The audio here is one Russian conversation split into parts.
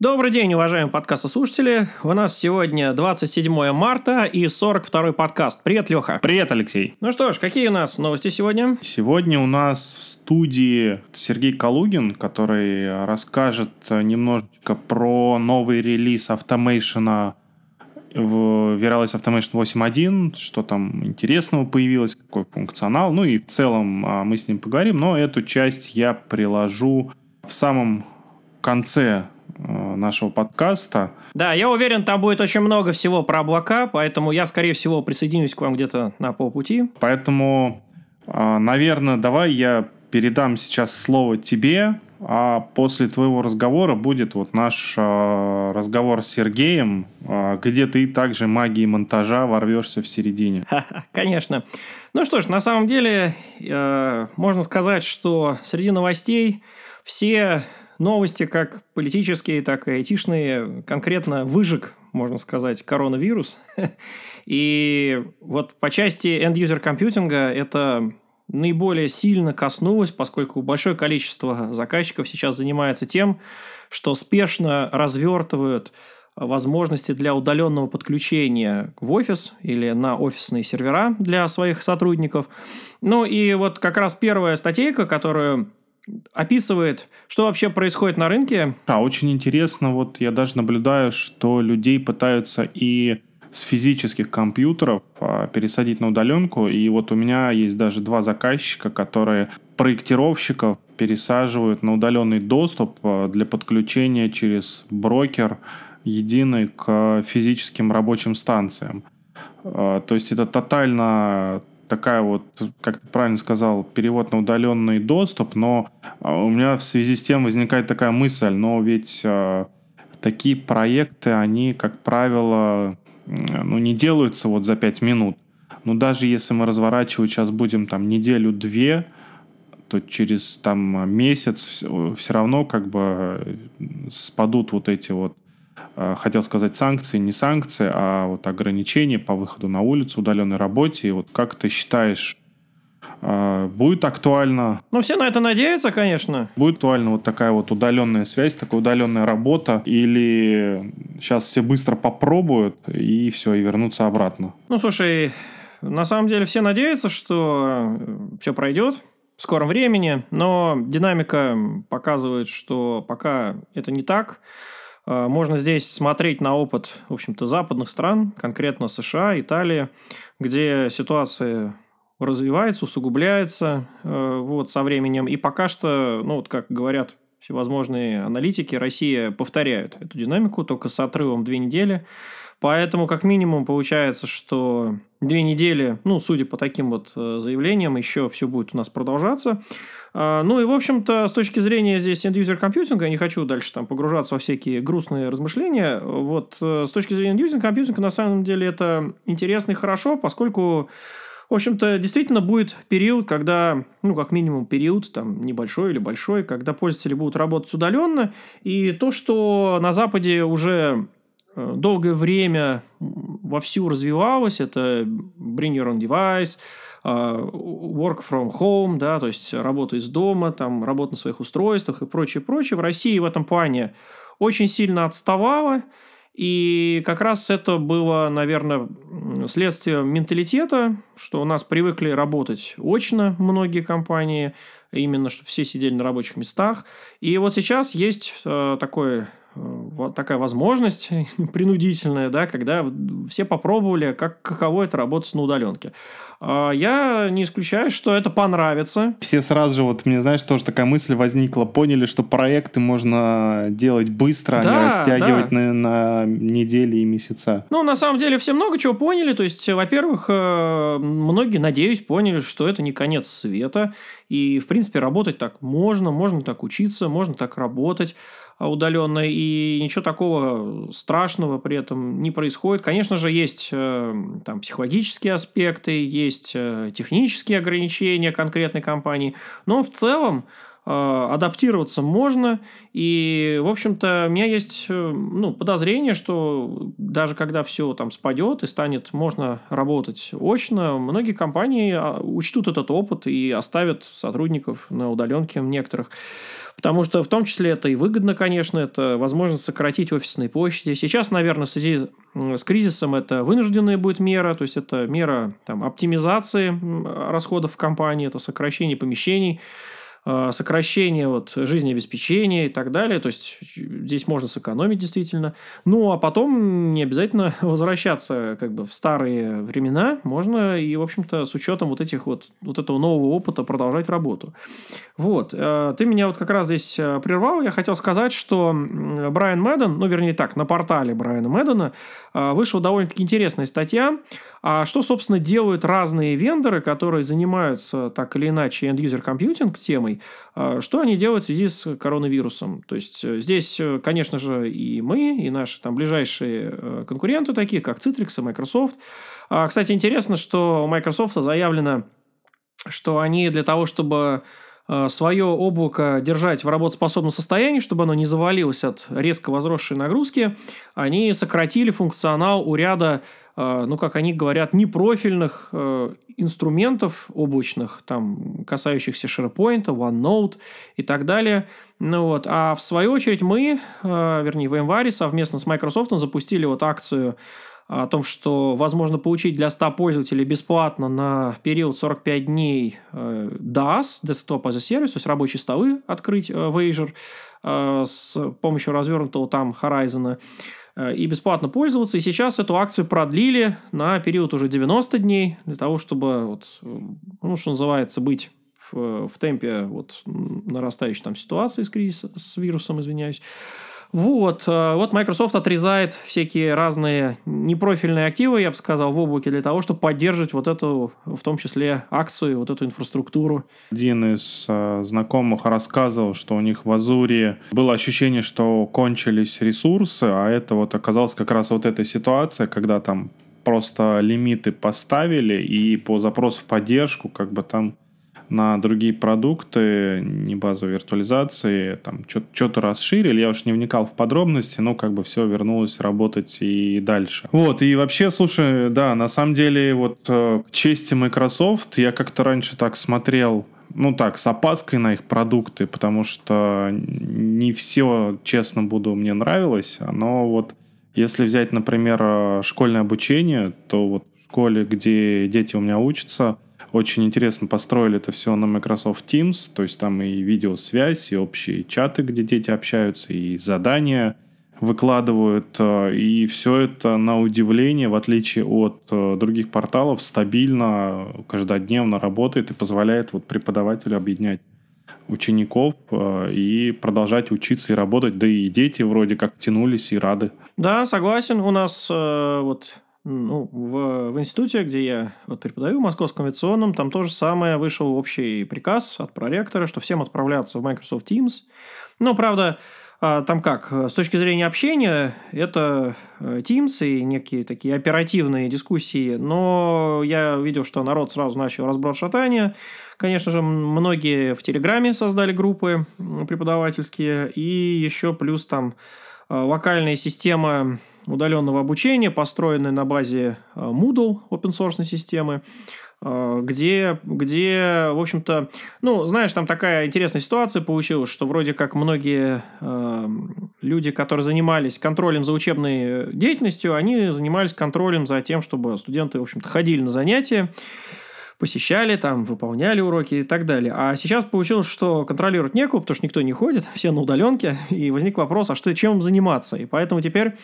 Добрый день, уважаемые подкастослушатели. У нас сегодня 27 марта и 42-й подкаст. Привет, Леха. Привет, Алексей. Ну что ж, какие у нас новости сегодня? Сегодня у нас в студии Сергей Калугин, который расскажет немножечко про новый релиз Automation в Virtualize Automation 8.1, что там интересного появилось, какой функционал. Ну и в целом а, мы с ним поговорим, но эту часть я приложу в самом конце нашего подкаста. Да, я уверен, там будет очень много всего про облака, поэтому я, скорее всего, присоединюсь к вам где-то на полпути. Поэтому, э, наверное, давай я передам сейчас слово тебе, а после твоего разговора будет вот наш э, разговор с Сергеем, где ты также магией монтажа ворвешься в середине. Конечно. Ну что ж, на самом деле, можно сказать, что среди новостей все новости, как политические, так и айтишные, конкретно выжег, можно сказать, коронавирус. И вот по части end-user компьютинга это наиболее сильно коснулось, поскольку большое количество заказчиков сейчас занимается тем, что спешно развертывают возможности для удаленного подключения в офис или на офисные сервера для своих сотрудников. Ну и вот как раз первая статейка, которую описывает, что вообще происходит на рынке. Да, очень интересно. Вот я даже наблюдаю, что людей пытаются и с физических компьютеров а, пересадить на удаленку. И вот у меня есть даже два заказчика, которые проектировщиков пересаживают на удаленный доступ а, для подключения через брокер единый к физическим рабочим станциям. А, то есть это тотально такая вот, как ты правильно сказал, перевод на удаленный доступ, но а, у меня в связи с тем возникает такая мысль, но ведь э, такие проекты, они, как правило, ну, не делаются вот за пять минут. Но даже если мы разворачивать сейчас будем там неделю-две, то через там месяц все равно как бы спадут вот эти вот Э, хотел сказать санкции, не санкции, а вот ограничения по выходу на улицу, удаленной работе. И вот как ты считаешь, э, будет актуально? Ну, все на это надеются, конечно. Будет актуальна вот такая вот удаленная связь, такая удаленная работа? Или сейчас все быстро попробуют и все, и вернутся обратно? Ну, слушай, на самом деле все надеются, что э, все пройдет в скором времени, но динамика показывает, что пока это не так. А, можно здесь смотреть на опыт, в общем-то, западных стран, конкретно США, Италии, где ситуация развивается, усугубляется э, вот, со временем. И пока что, ну, вот как говорят всевозможные аналитики, Россия повторяет эту динамику, только с отрывом две недели. Поэтому, как минимум, получается, что две недели, ну, судя по таким вот э, заявлениям, еще все будет у нас продолжаться. А, ну и, в общем-то, с точки зрения здесь end-user компьютинга, я не хочу дальше там погружаться во всякие грустные размышления, вот э, с точки зрения end-user компьютинга, на самом деле, это интересно и хорошо, поскольку в общем-то, действительно будет период, когда, ну, как минимум период, там, небольшой или большой, когда пользователи будут работать удаленно, и то, что на Западе уже э, долгое время вовсю развивалось, это bring your own device, work from home, да, то есть работа из дома, там, работа на своих устройствах и прочее, прочее. В России в этом плане очень сильно отставала, и как раз это было, наверное, следствием менталитета, что у нас привыкли работать очно многие компании, именно чтобы все сидели на рабочих местах. И вот сейчас есть э, такой такая возможность принудительная, да, когда все попробовали, как, каково это работать на удаленке. А, я не исключаю, что это понравится. Все сразу же, вот мне, знаешь, тоже такая мысль возникла, поняли, что проекты можно делать быстро, да, а не растягивать да. на, на недели и месяца. Ну, на самом деле, все много чего поняли. То есть, во-первых, э, многие, надеюсь, поняли, что это не конец света. И, в принципе, работать так можно, можно так учиться, можно так работать удаленно, и ничего такого страшного при этом не происходит. Конечно же, есть э, там психологические аспекты, есть э, технические ограничения конкретной компании, но в целом Э, адаптироваться можно. И, в общем-то, у меня есть ну, подозрение, что даже когда все там спадет и станет можно работать очно, многие компании а, учтут этот опыт и оставят сотрудников на удаленке некоторых. Потому что в том числе это и выгодно, конечно, это возможность сократить офисные площади. Сейчас, наверное, в связи с кризисом это вынужденная будет мера, то есть это мера там, оптимизации расходов в компании, это сокращение помещений. Э, сокращение вот, жизнеобеспечения и так далее. То есть, здесь можно сэкономить действительно. Ну, а потом не обязательно возвращаться как бы в старые времена. Можно и, в общем-то, с учетом вот этих вот, вот этого нового опыта продолжать работу. Вот. Э, ты меня вот как раз здесь э, прервал. Я хотел сказать, что Брайан Мэдден, ну, вернее так, на портале Брайана Мэддена вышла довольно-таки интересная статья. А что, собственно, делают разные вендоры, которые занимаются так или иначе end-user компьютинг темой, а, что они делают в связи с коронавирусом? То есть, э, здесь, э, конечно же, и мы, и наши там ближайшие э, конкуренты, такие как Citrix и Microsoft. А, кстати, интересно, что у Microsoft заявлено, что они для того, чтобы свое облако держать в работоспособном состоянии, чтобы оно не завалилось от резко возросшей нагрузки, они сократили функционал у ряда Э, ну, как они говорят, непрофильных э, инструментов облачных, там, касающихся SharePoint, OneNote и так далее. Ну, вот. А в свою очередь мы, э, вернее, в январе совместно с Microsoft запустили вот акцию о том, что возможно получить для 100 пользователей бесплатно на период 45 дней DAS, Desktop as a Service, то есть рабочие столы открыть в Azure с помощью развернутого там Horizon. Э, и бесплатно пользоваться. И сейчас эту акцию продлили на период уже 90 дней, для того, чтобы, вот, ну, что называется, быть в темпе вот, нарастающей там ситуации с, кризисом, с вирусом, извиняюсь. Вот, э, вот Microsoft отрезает всякие разные непрофильные активы, я бы сказал, в облаке для того, чтобы поддерживать вот эту, в том числе, акцию, вот эту инфраструктуру. Один из э, знакомых рассказывал, что у них в Азуре было ощущение, что кончились ресурсы, а это вот оказалось как раз вот эта ситуация, когда там просто лимиты поставили и по запросу в поддержку как бы там на другие продукты, не базовой виртуализации, там что-то расширили, я уж не вникал в подробности, но как бы все вернулось работать и дальше. Вот, и вообще, слушай, да, на самом деле, вот э, к чести Microsoft, я как-то раньше так смотрел ну так, с опаской на их продукты, потому что не все, честно буду, мне нравилось. Но вот если взять, например, э, школьное обучение, то вот в школе, где дети у меня учатся, очень интересно построили это все на Microsoft Teams, то есть там и видеосвязь, и общие чаты, где дети общаются, и задания выкладывают, э, и все это на удивление, в отличие от э, других порталов, стабильно, каждодневно работает и позволяет вот преподавателю объединять учеников э, и продолжать учиться и работать, да и дети вроде как тянулись и рады. Да, согласен. У нас вот ну, в, в институте, где я вот преподаю, в Московском авиационном, там то же самое вышел общий приказ от проректора, что всем отправляться в Microsoft Teams. Но, правда, а, там как, с точки зрения общения, это э, Teams и некие такие оперативные дискуссии, но я видел, что народ сразу начал разброд шатания. Конечно же, многие в Телеграме создали группы преподавательские, и еще плюс там э, локальная система удаленного обучения, построенной на базе э, Moodle, open source системы, э, где, где, в общем-то, ну, знаешь, там такая интересная ситуация получилась, что вроде как многие э, люди, которые занимались контролем за учебной деятельностью, они занимались контролем за тем, чтобы студенты, в общем-то, ходили на занятия, посещали, там, выполняли уроки и так далее. А сейчас получилось, что контролировать некого, потому что никто не ходит, все на удаленке, и возник вопрос, а что, чем заниматься? И поэтому теперь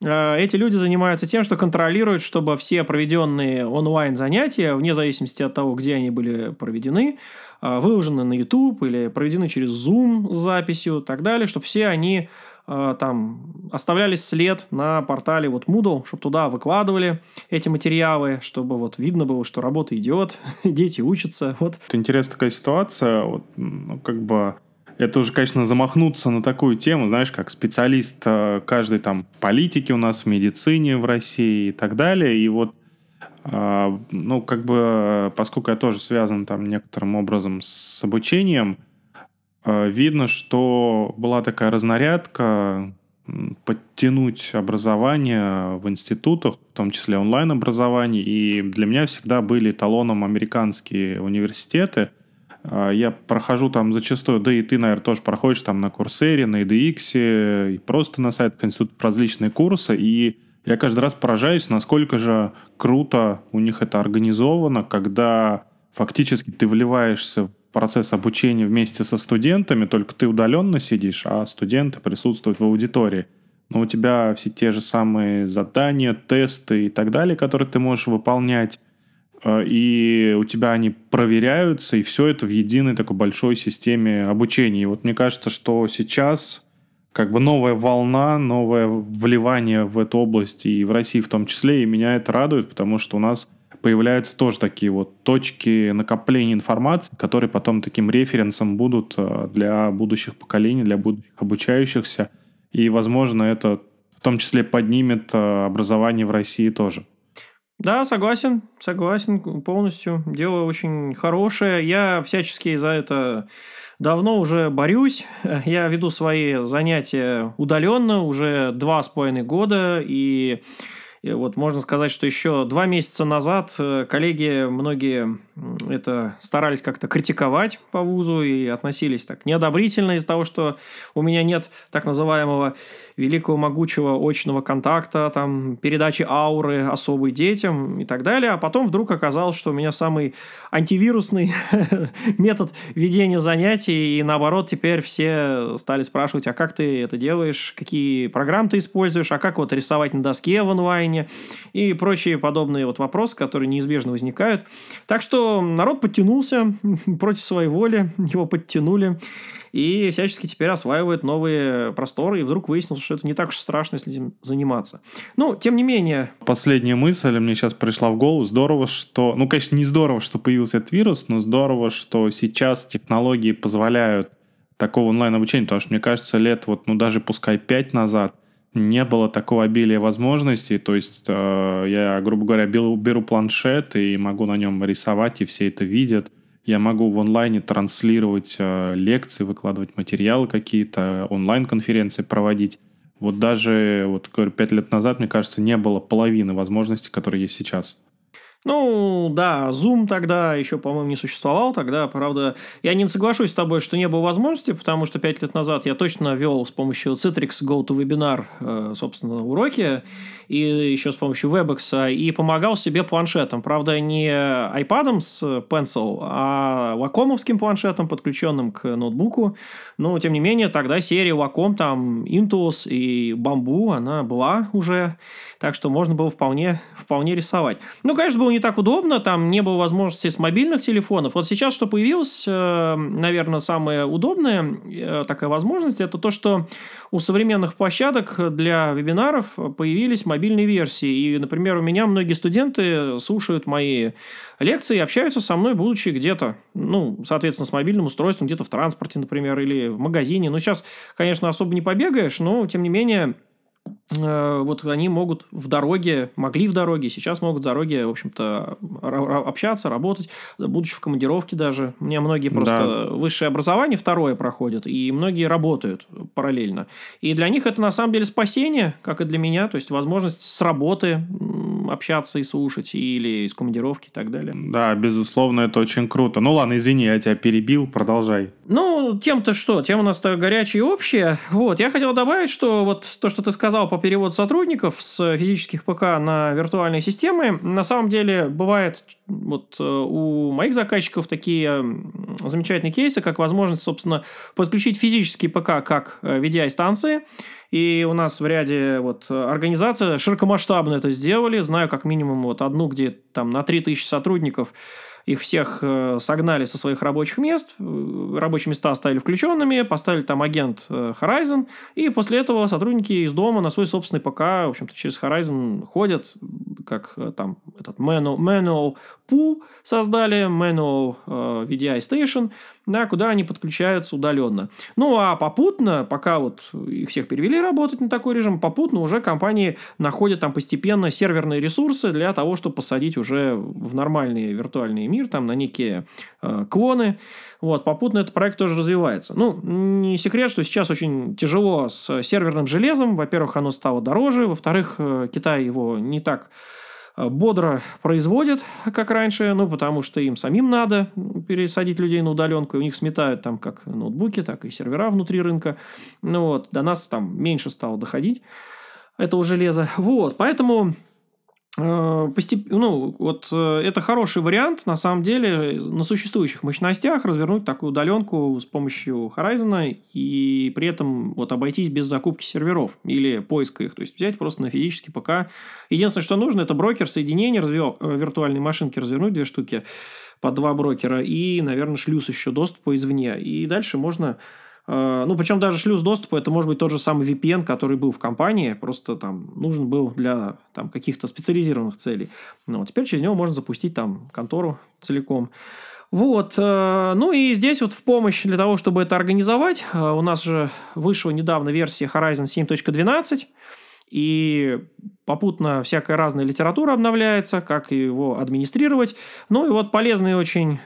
э, эти люди занимаются тем, что контролируют, чтобы все проведенные онлайн занятия, вне зависимости от того, где они были проведены, э, выложены на YouTube или проведены через Zoom с записью и так далее, чтобы все они там оставляли след на портале вот Moodle, чтобы туда выкладывали эти материалы, чтобы вот видно было, что работа идет, дети учатся. Вот. Это интересная такая ситуация, вот, ну, как бы это уже, конечно, замахнуться на такую тему, знаешь, как специалист э, каждой там политики у нас в медицине в России и так далее. И вот, э, ну, как бы, поскольку я тоже связан там некоторым образом с обучением, э, видно, что была такая разнарядка подтянуть образование в институтах, в том числе онлайн-образование. И для меня всегда были эталоном американские университеты. А, я прохожу там зачастую, да и ты, наверное, тоже проходишь там на Курсере, на EDX, и просто на сайтах институтов различные курсы. И я каждый раз поражаюсь, насколько же круто у них это организовано, когда фактически ты вливаешься процесс обучения вместе со студентами, только ты удаленно сидишь, а студенты присутствуют в аудитории. Но у тебя все те же самые задания, тесты и так далее, которые ты можешь выполнять, э, и у тебя они проверяются, и все это в единой такой большой системе обучения. И вот мне кажется, что сейчас как бы новая волна, новое вливание в эту область и в России в том числе, и меня это радует, потому что у нас появляются тоже такие вот точки накопления информации, которые потом таким референсом будут э, для будущих поколений, для будущих обучающихся. И, возможно, это в том числе поднимет э, образование в России тоже. Да, согласен, согласен полностью. Дело очень хорошее. Я всячески за это давно уже борюсь. Я веду свои занятия удаленно уже два с половиной года, и и вот можно сказать, что еще два месяца назад э, коллеги многие это старались как-то критиковать по вузу и относились так неодобрительно из-за того, что у меня нет так называемого великого могучего очного контакта, там, передачи ауры особой детям и так далее. А потом вдруг оказалось, что у меня самый антивирусный метод ведения занятий, и наоборот, теперь все стали спрашивать, а как ты это делаешь, какие программы ты используешь, а как вот рисовать на доске в онлайне? И прочие подобные вот вопросы, которые неизбежно возникают. Так что народ подтянулся против своей воли, его подтянули и всячески теперь осваивает новые просторы, и вдруг выяснилось, что это не так уж страшно, если этим заниматься. Ну, тем не менее... Последняя мысль мне сейчас пришла в голову. Здорово, что... Ну, конечно, не здорово, что появился этот вирус, но здорово, что сейчас технологии позволяют такого онлайн-обучения, потому что, мне кажется, лет вот, ну, даже пускай пять назад не было такого обилия возможностей. То есть э, я, грубо говоря, беру, беру планшет и могу на нем рисовать, и все это видят. Я могу в онлайне транслировать э, лекции, выкладывать материалы какие-то, онлайн-конференции проводить. Вот даже, вот говорю, пять лет назад, мне кажется, не было половины возможностей, которые есть сейчас. Ну, да, Zoom тогда еще, по-моему, не существовал. Тогда, правда, я не соглашусь с тобой, что не было возможности, потому что пять лет назад я точно вел с помощью Citrix GoToWebinar, э, собственно, уроки, и еще с помощью WebEx, и помогал себе планшетом. Правда, не iPad с Pencil, а вакомовским планшетом, подключенным к ноутбуку. Но, тем не менее, тогда серия Wacom, там, Intuos и Bamboo, она была уже, так что можно было вполне, вполне рисовать. Ну, конечно, было не так удобно, там не было возможности с мобильных телефонов. Вот сейчас, что появилось, э, наверное, самая удобная э, такая возможность, это то, что у современных площадок для вебинаров появились мобильные версии. И, например, у меня многие студенты слушают мои лекции и общаются со мной, будучи где-то, ну, соответственно, с мобильным устройством, где-то в транспорте, например, или в магазине. Ну, сейчас, конечно, особо не побегаешь, но, тем не менее, вот они могут в дороге, могли в дороге, сейчас могут в дороге, в общем-то, общаться, работать, будучи в командировке даже. У меня многие просто да. высшее образование второе проходят, и многие работают параллельно. И для них это на самом деле спасение, как и для меня, то есть возможность с работы общаться и слушать, или из командировки и так далее. Да, безусловно, это очень круто. Ну ладно, извини, я тебя перебил, продолжай. Ну, тем-то что, тема у нас горячая и общая. Вот, я хотел добавить, что вот то, что ты сказал сказал по переводу сотрудников с физических ПК на виртуальные системы, на самом деле бывает вот э, у моих заказчиков такие замечательные кейсы, как возможность, собственно, подключить физический ПК как VDI-станции. И у нас в ряде вот организаций широкомасштабно это сделали. Знаю как минимум вот одну, где там на 3000 сотрудников их всех э, согнали со своих рабочих мест, э, рабочие места оставили включенными, поставили там агент э, Horizon, и после этого сотрудники из дома на свой собственный ПК, в общем-то, через Horizon ходят, как там этот manual, manual pool создали, manual VDI station, да, куда они подключаются удаленно. Ну, а попутно, пока вот их всех перевели работать на такой режим, попутно уже компании находят там постепенно серверные ресурсы для того, чтобы посадить уже в нормальные виртуальные мир, там, на некие э, клоны. Вот, попутно этот проект тоже развивается. Ну, не секрет, что сейчас очень тяжело с серверным железом. Во-первых, оно стало дороже. Во-вторых, э, Китай его не так бодро производят, как раньше, ну, потому что им самим надо пересадить людей на удаленку, и у них сметают там как ноутбуки, так и сервера внутри рынка. Ну, вот, до нас там меньше стало доходить этого железа. Вот, поэтому Э, постеп... ну, вот э, это хороший вариант, на самом деле, на существующих мощностях развернуть такую удаленку с помощью Horizon и при этом вот обойтись без закупки серверов или поиска их. То есть, взять просто на физический ПК. Единственное, что нужно, это брокер, соединение, разве... Э, виртуальной машинки развернуть две штуки по два брокера и, наверное, шлюз еще доступа извне. И дальше можно Э, ну, причем даже шлюз доступа это может быть тот же самый VPN, который был в компании, просто там нужен был для там, каких-то специализированных целей. Ну, теперь через него можно запустить там контору целиком. Вот. Э, ну и здесь вот в помощь для того, чтобы это организовать, э, у нас же вышла недавно версия Horizon 7.12, и попутно всякая разная литература обновляется, как его администрировать. Ну и вот полезный очень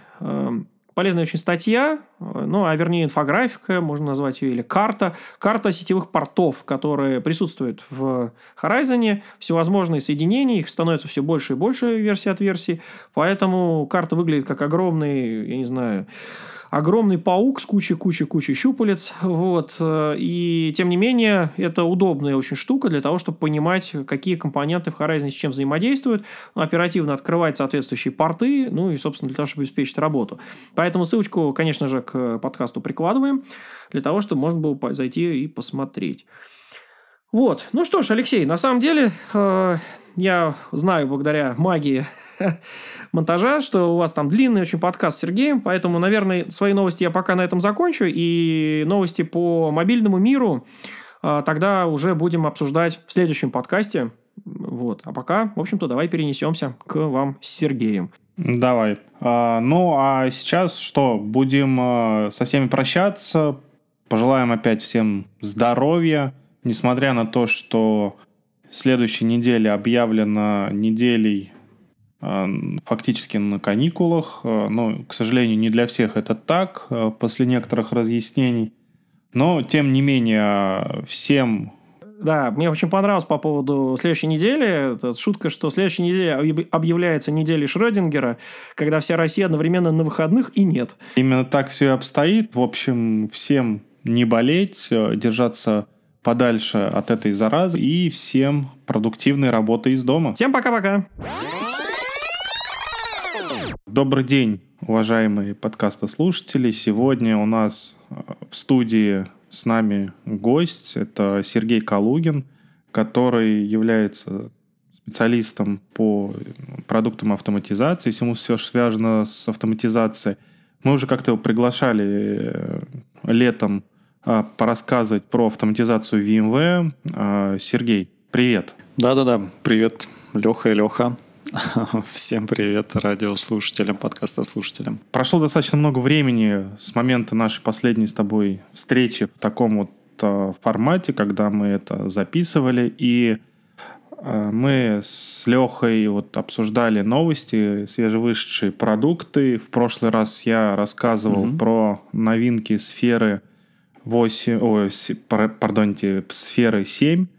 полезная очень статья, ну, а вернее инфографика, можно назвать ее, или карта. Карта сетевых портов, которые присутствуют в Horizon. Всевозможные соединения, их становится все больше и больше версии от версии. Поэтому карта выглядит как огромный, я не знаю, огромный паук с кучей-кучей-кучей щупалец. Вот. И, тем не менее, это удобная очень штука для того, чтобы понимать, какие компоненты в Horizon с чем взаимодействуют, ну, оперативно открывать соответствующие порты, ну и, собственно, для того, чтобы обеспечить работу. Поэтому ссылочку, конечно же, к подкасту прикладываем, для того, чтобы можно было зайти и посмотреть. Вот. Ну что ж, Алексей, на самом деле, э, я знаю благодаря магии монтажа, что у вас там длинный очень подкаст с Сергеем, поэтому, наверное, свои новости я пока на этом закончу, и новости по мобильному миру а, тогда уже будем обсуждать в следующем подкасте. Вот. А пока, в общем-то, давай перенесемся к вам с Сергеем. Давай. А, ну, а сейчас что? Будем а, со всеми прощаться. Пожелаем опять всем здоровья. Несмотря на то, что следующая неделя объявлена неделей фактически на каникулах. Э, но, к сожалению, не для всех это так, э, после некоторых разъяснений. Но, тем не менее, всем... Да, мне очень понравилось по поводу следующей недели. Это шутка, что следующая неделя объявляется неделей Шрёдингера, когда вся Россия одновременно на выходных и нет. Именно так все и обстоит. В общем, всем не болеть, держаться подальше от этой заразы и всем продуктивной работы из дома. Всем пока-пока. Добрый день, уважаемые подкастослушатели. Сегодня у нас э, в студии с нами гость. Это Сергей Калугин, который является специалистом по продуктам автоматизации, всему все связано с автоматизацией. Мы уже как-то его приглашали э, летом э, порассказывать про автоматизацию VMware. Сергей, привет. Да-да-да, привет, Леха и Леха. Всем привет радиослушателям, подкастослушателям. Прошло достаточно много времени с момента нашей последней с тобой встречи в таком вот э, формате, когда мы это записывали, и э, мы с Лехой вот обсуждали новости, свежевышедшие продукты. В прошлый раз я рассказывал угу. про новинки сферы 8, ой, пардонте, сферы 7 а,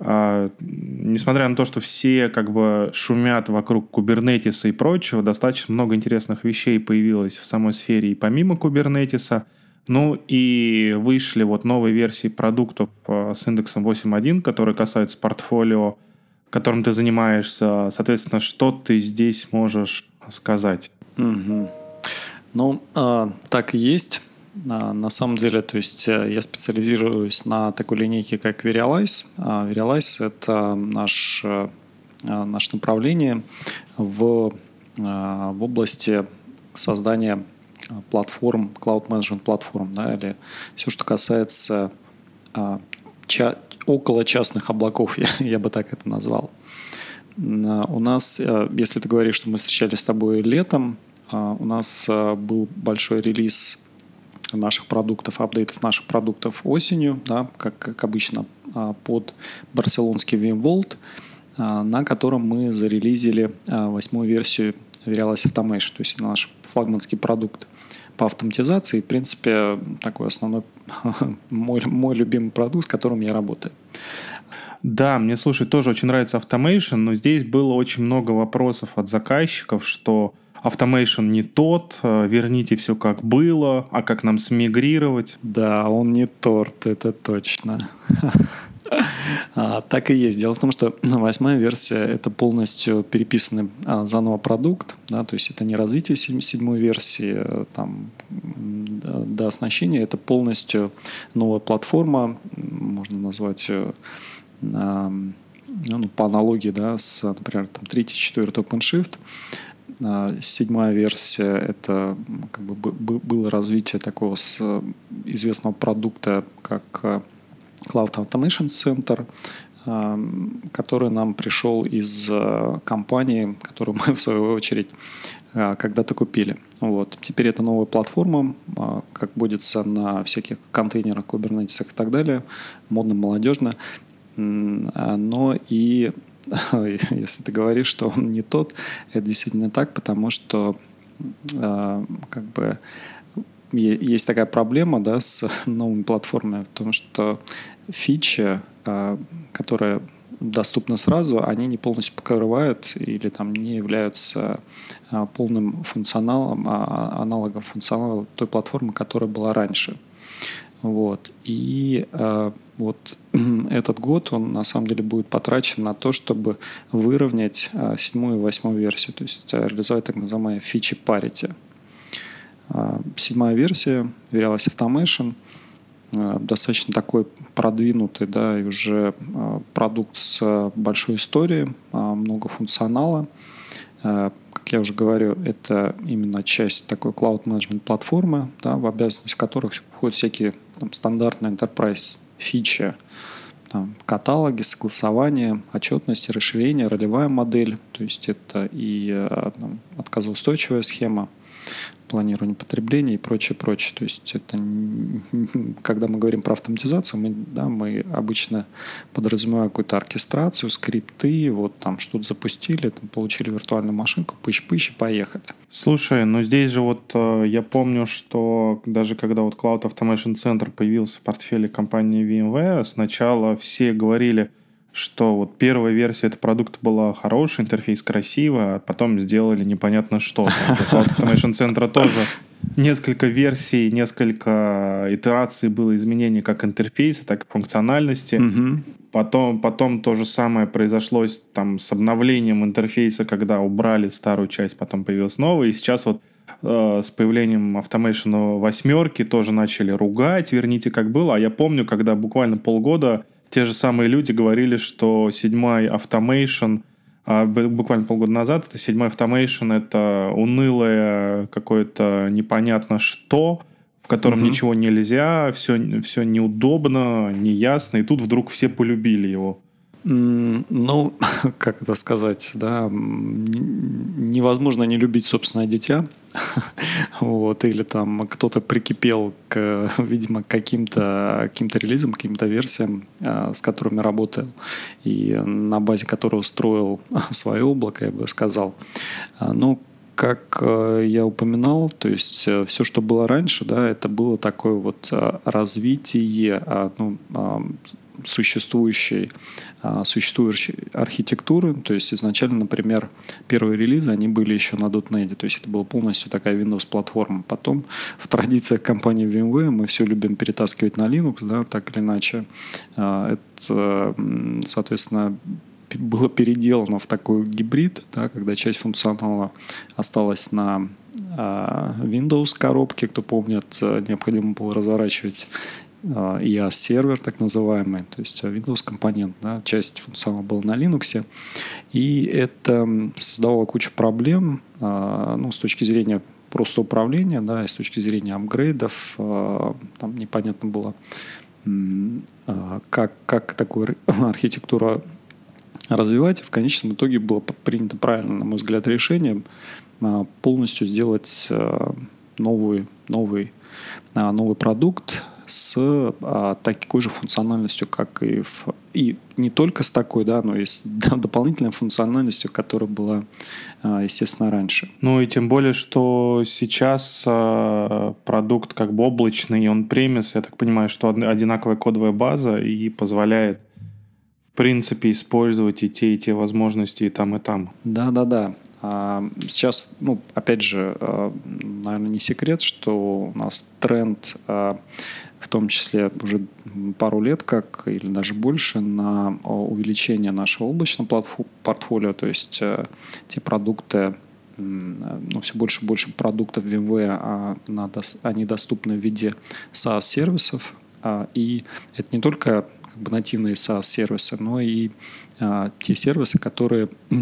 несмотря на то, что все как бы шумят вокруг кубернетиса и прочего, достаточно много интересных вещей появилось в самой сфере и помимо кубернетиса. Ну и вышли вот новые версии продуктов а, с индексом 8.1, которые касаются портфолио, которым ты занимаешься. Соответственно, что ты здесь можешь сказать? Угу. Ну, э, так и есть. А, на самом деле, то есть э, я специализируюсь на такой линейке, как Verialize. А, Verialize — это наш, э, а, наше направление в, в области создания платформ, cloud management платформ, да, или все, что касается ча- около частных облаков, я, я бы так это назвал. У нас, э, если ты говоришь, что мы встречались с тобой летом, у нас был большой релиз наших продуктов, апдейтов наших продуктов осенью, да, как, как обычно, а, под барселонский VMworld, а, на котором мы зарелизили а, восьмую версию Verialize Automation, то есть наш флагманский продукт по автоматизации. В принципе, такой основной мой, мой любимый продукт, с которым я работаю. Да, мне, слушай, тоже очень нравится Automation, но здесь было очень много вопросов от заказчиков, что Automation не тот, э, верните все как было, а как нам смигрировать? Да, он не торт, это точно. А, так и есть. Дело в том, что восьмая версия – это полностью переписанный а, заново продукт, да, то есть это не развитие седьмой версии э, там, до оснащения, это полностью новая платформа, можно назвать ее ну, по аналогии да, с, например, там, 3-4 OpenShift, а, седьмая версия – это как бы, было развитие такого с известного продукта, как э, Cloud Automation Center, а, который нам пришел из э, компании, которую мы, в свою очередь, э, когда-то купили. Вот. Теперь это новая платформа, а, как водится на всяких контейнерах, кубернетисах и так далее, модно, молодежно. Но и если ты говоришь, что он не тот, это действительно так, потому что э, как бы есть такая проблема да, с новыми платформами в том, что фичи, э, которые доступны сразу, они не полностью покрывают или там не являются э, полным функционалом, а аналогом функционала той платформы, которая была раньше. Вот. И э, вот этот год, он на самом деле будет потрачен на то, чтобы выровнять э, седьмую и восьмую версию, то есть э, реализовать так называемые фичи parity. Э, седьмая версия, Verialize Automation, э, достаточно такой продвинутый, да, и уже э, продукт с большой историей, э, много функционала, э, как я уже говорю, это именно часть такой cloud management платформы, да, в обязанности которых входят всякие там, стандартные enterprise фичи, там, каталоги, согласование, отчетность, расширение, ролевая модель, то есть это и э, там, отказоустойчивая схема, планирование потребления и прочее, прочее. То есть это, когда мы говорим про автоматизацию, мы, да, мы обычно подразумеваем какую-то оркестрацию, скрипты, вот там что-то запустили, там, получили виртуальную машинку, пыщ-пыщ и поехали. Слушай, ну здесь же вот э, я помню, что даже когда вот Cloud Automation Center появился в портфеле компании VMware, сначала все говорили, что вот первая версия этого продукта была хорошая, интерфейс красивый, а потом сделали непонятно что. Cloud Automation Center тоже несколько версий, несколько итераций было изменений как интерфейса, так и функциональности. Угу. Потом, потом то же самое произошло там, с обновлением интерфейса, когда убрали старую часть, потом появилась новая. И сейчас вот э, с появлением Automation восьмерки тоже начали ругать, верните как было. А я помню, когда буквально полгода те же самые люди говорили, что седьмой Automation, а, буквально полгода назад, это седьмой Automation, это унылое какое-то непонятно что, в котором угу. ничего нельзя, все, все неудобно, неясно, и тут вдруг все полюбили его. Ну, как это сказать, да, невозможно не любить собственное дитя, вот, или там кто-то прикипел к, видимо, каким-то каким релизам, каким-то версиям, а, с которыми работал, и на базе которого строил свое облако, я бы сказал. А, ну, как э, я упоминал, то есть э, все, что было раньше, да, это было такое вот э, развитие а, ну, существующей, а, существующей архитектуры. То есть изначально, например, первые релизы, они были еще на .NET, то есть это была полностью такая Windows-платформа. Потом в традициях компании VMware мы все любим перетаскивать на Linux, да, так или иначе. А, это, соответственно, было переделано в такой гибрид, да, когда часть функционала осталась на а, Windows коробке, кто помнит, э, необходимо было разворачивать EAS-сервер, а, так называемый, то есть а, Windows компонент, да, часть функционала была на Linux, и это создавало кучу проблем, а, ну, с точки зрения просто управления, да, и с точки зрения апгрейдов, там непонятно было, как, как такую архитектуру развивать. В конечном итоге было принято правильно, на мой взгляд, решение полностью сделать новый, новый, новый продукт, с а, такой же функциональностью, как и в и не только с такой, да, но и с да, дополнительной функциональностью, которая была, а, естественно, раньше. Ну и тем более, что сейчас а, продукт как бы облачный, он премис, я так понимаю, что одинаковая кодовая база и позволяет в принципе использовать и те, и те возможности и там, и там. Да, да, да. Сейчас, ну, опять же, наверное, не секрет, что у нас тренд в том числе уже пару лет как, или даже больше, на увеличение нашего облачного портфолио, то есть э, те продукты, ну, все больше и больше продуктов VMware, а они доступны в виде SaaS-сервисов, а, и это не только как бы нативные SaaS-сервисы, но и а, те сервисы, которые а,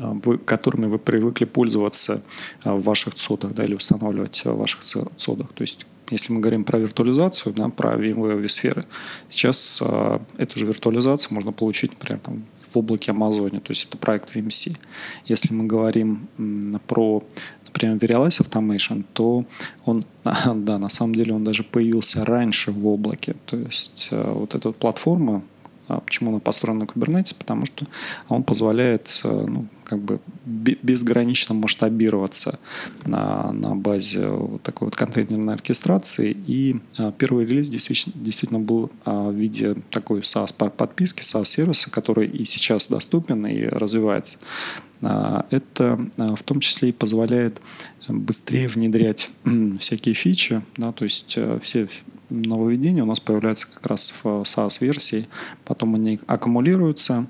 вы, которыми вы привыкли пользоваться в ваших цодах да, или устанавливать в ваших цодах. То есть если мы говорим про виртуализацию, да, про VMware сферы, сейчас э, эту же виртуализацию можно получить, например, там, в облаке Амазоне, то есть это проект VMC. Если мы говорим м, про, например, Verialize Automation, то он, да, на самом деле он даже появился раньше в облаке. То есть вот эта платформа, а почему она построена на Kubernetes? Потому что он позволяет э, ну, как бы безгранично масштабироваться на, на базе вот такой вот контейнерной оркестрации. И а, первый релиз действительно, действительно был а, в виде такой SaaS подписки, SaaS сервиса, который и сейчас доступен и развивается. Это в том числе и позволяет быстрее внедрять всякие фичи, да, то есть э, все нововведения у нас появляются как раз в SaaS-версии, потом они аккумулируются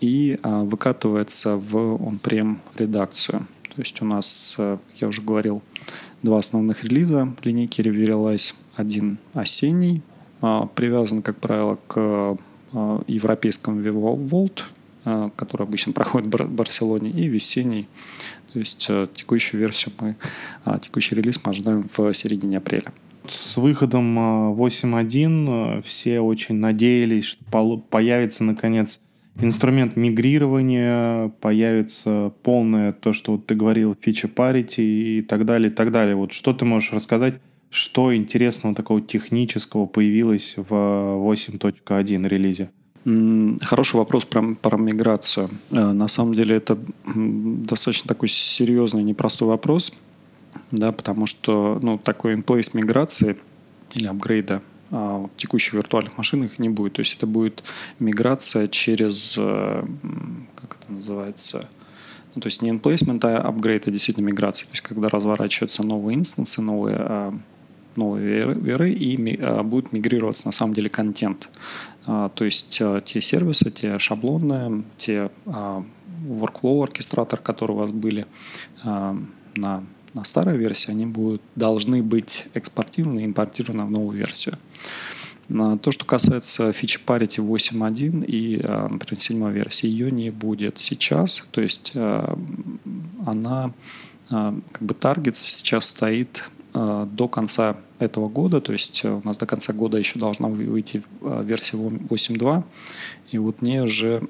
и а, выкатывается в on-prem редакцию. То есть у нас, э, как я уже говорил, два основных релиза линейки Reverialize. Один осенний, а, привязан, как правило, к а, европейскому Vivo Vault, который обычно проходит в Барселоне, и весенний, то есть текущую версию мы, текущий релиз мы ожидаем в середине апреля. С выходом 8.1 э, все очень надеялись, что появится наконец инструмент мигрирования, появится полное то, что вот ты говорил, фича parity и так далее, и так далее. Вот что ты можешь рассказать, что интересного такого технического появилось в 8.1 релизе? Хороший вопрос про, про миграцию. Э, на самом деле это достаточно такой серьезный, непростой вопрос, да, потому что ну, такой in-place миграции или апгрейда а, текущих виртуальных машин их не будет. То есть это будет миграция через, э, как это называется, ну, то есть не emplacement, а upgrade, а действительно миграция. То есть когда разворачиваются новые инстансы, новые, а, новые веры, и а, будет мигрироваться на самом деле контент. То есть те сервисы, те шаблоны, те workflow оркестратор, которые у вас были на на старой версии, они будут, должны быть экспортированы и импортированы в новую версию. То, что касается фичи parity 8.1 и, а, например, 7 версии, ее не будет сейчас. То есть а, она, а, как бы таргет сейчас стоит до конца этого года, то есть у нас до конца года еще должна выйти версия 8.2, и вот мне уже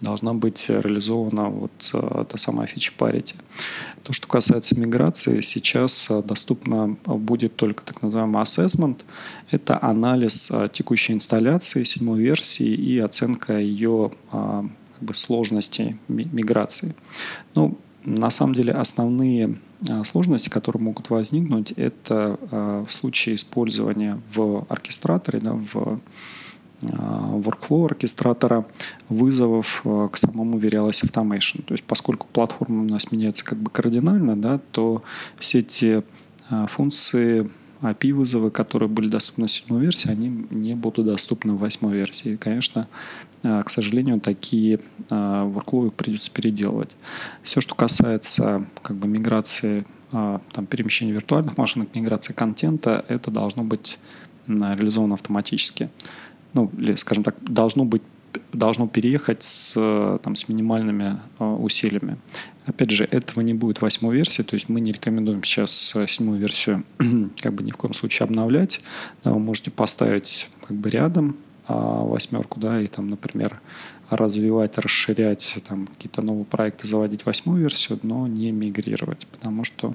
должна быть реализована вот э, та самая фича parity. То, что касается миграции, сейчас э, доступно будет только так называемый assessment. Это анализ э, текущей инсталляции седьмой версии и оценка ее как бы, сложности миграции. Ну, на самом деле основные сложности, которые могут возникнуть, это в случае использования в оркестраторе, да, в Э, workflow оркестратора вызовов э, к самому Verialize Automation. То есть поскольку платформа у нас меняется как бы кардинально, да, то все те э, функции API-вызовы, которые были доступны в седьмой версии, они не будут доступны в восьмой версии. И, конечно, к сожалению, такие workflow придется переделывать. Все, что касается как бы, миграции, там, перемещения виртуальных машин, миграции контента, это должно быть реализовано автоматически ну, скажем так, должно быть должно переехать с, там, с минимальными э, усилиями. Опять же, этого не будет восьмой версии, то есть мы не рекомендуем сейчас седьмую версию как бы ни в коем случае обновлять. Да, вы можете поставить как бы рядом а, восьмерку, да, и там, например, развивать, расширять там какие-то новые проекты, заводить восьмую версию, но не мигрировать, потому что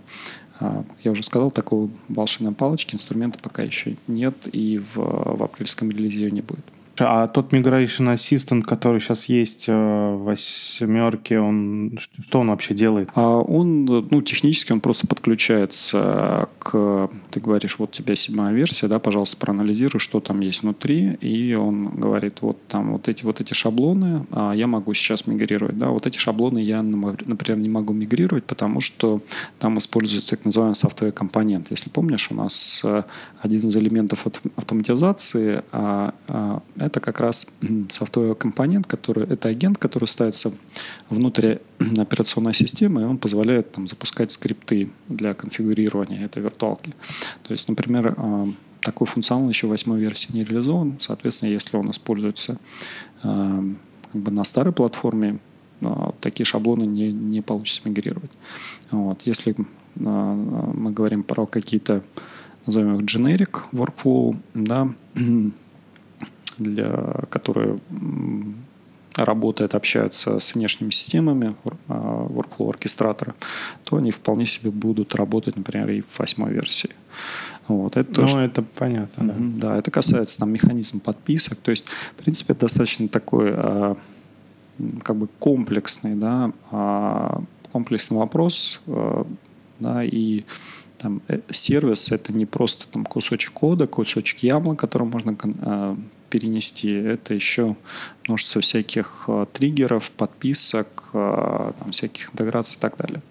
а, я уже сказал, такой волшебной палочки, инструмента пока еще нет, и в, в апрельском релизе ее не будет. А тот Migration Assistant, который сейчас есть э, в восьмерке, он что он вообще делает? А он, ну, технически он просто подключается к, ты говоришь, вот у тебя седьмая версия, да, пожалуйста, проанализируй, что там есть внутри, и он говорит, вот там вот эти вот эти шаблоны, а я могу сейчас мигрировать, да, вот эти шаблоны я, например, не могу мигрировать, потому что там используется так называемый софтовый компонент. Если помнишь, у нас э, один из элементов автоматизации а, а, это как раз софтовый компонент, который, это агент, который ставится внутрь операционной системы, и он позволяет там, запускать скрипты для конфигурирования этой виртуалки. То есть, например, а, такой функционал еще в восьмой версии не реализован. Соответственно, если он используется а, как бы на старой платформе, а, такие шаблоны не, не получится мигрировать. Вот. Если мы говорим про какие-то, назовем их generic workflow, да, для, которые работают, общаются с внешними системами а, workflow оркестратора, то они вполне себе будут работать, например, и в восьмой версии. Вот, это ну, тоже, это понятно. Да. да, это касается там механизма подписок. То есть, в принципе, это достаточно такой а, как бы комплексный, да, а, комплексный вопрос, да, и там, э, сервис это не просто там, кусочек кода, кусочек ямла, который можно перенести. Это еще множество всяких э, триггеров, подписок, э, там, всяких интеграций и так далее.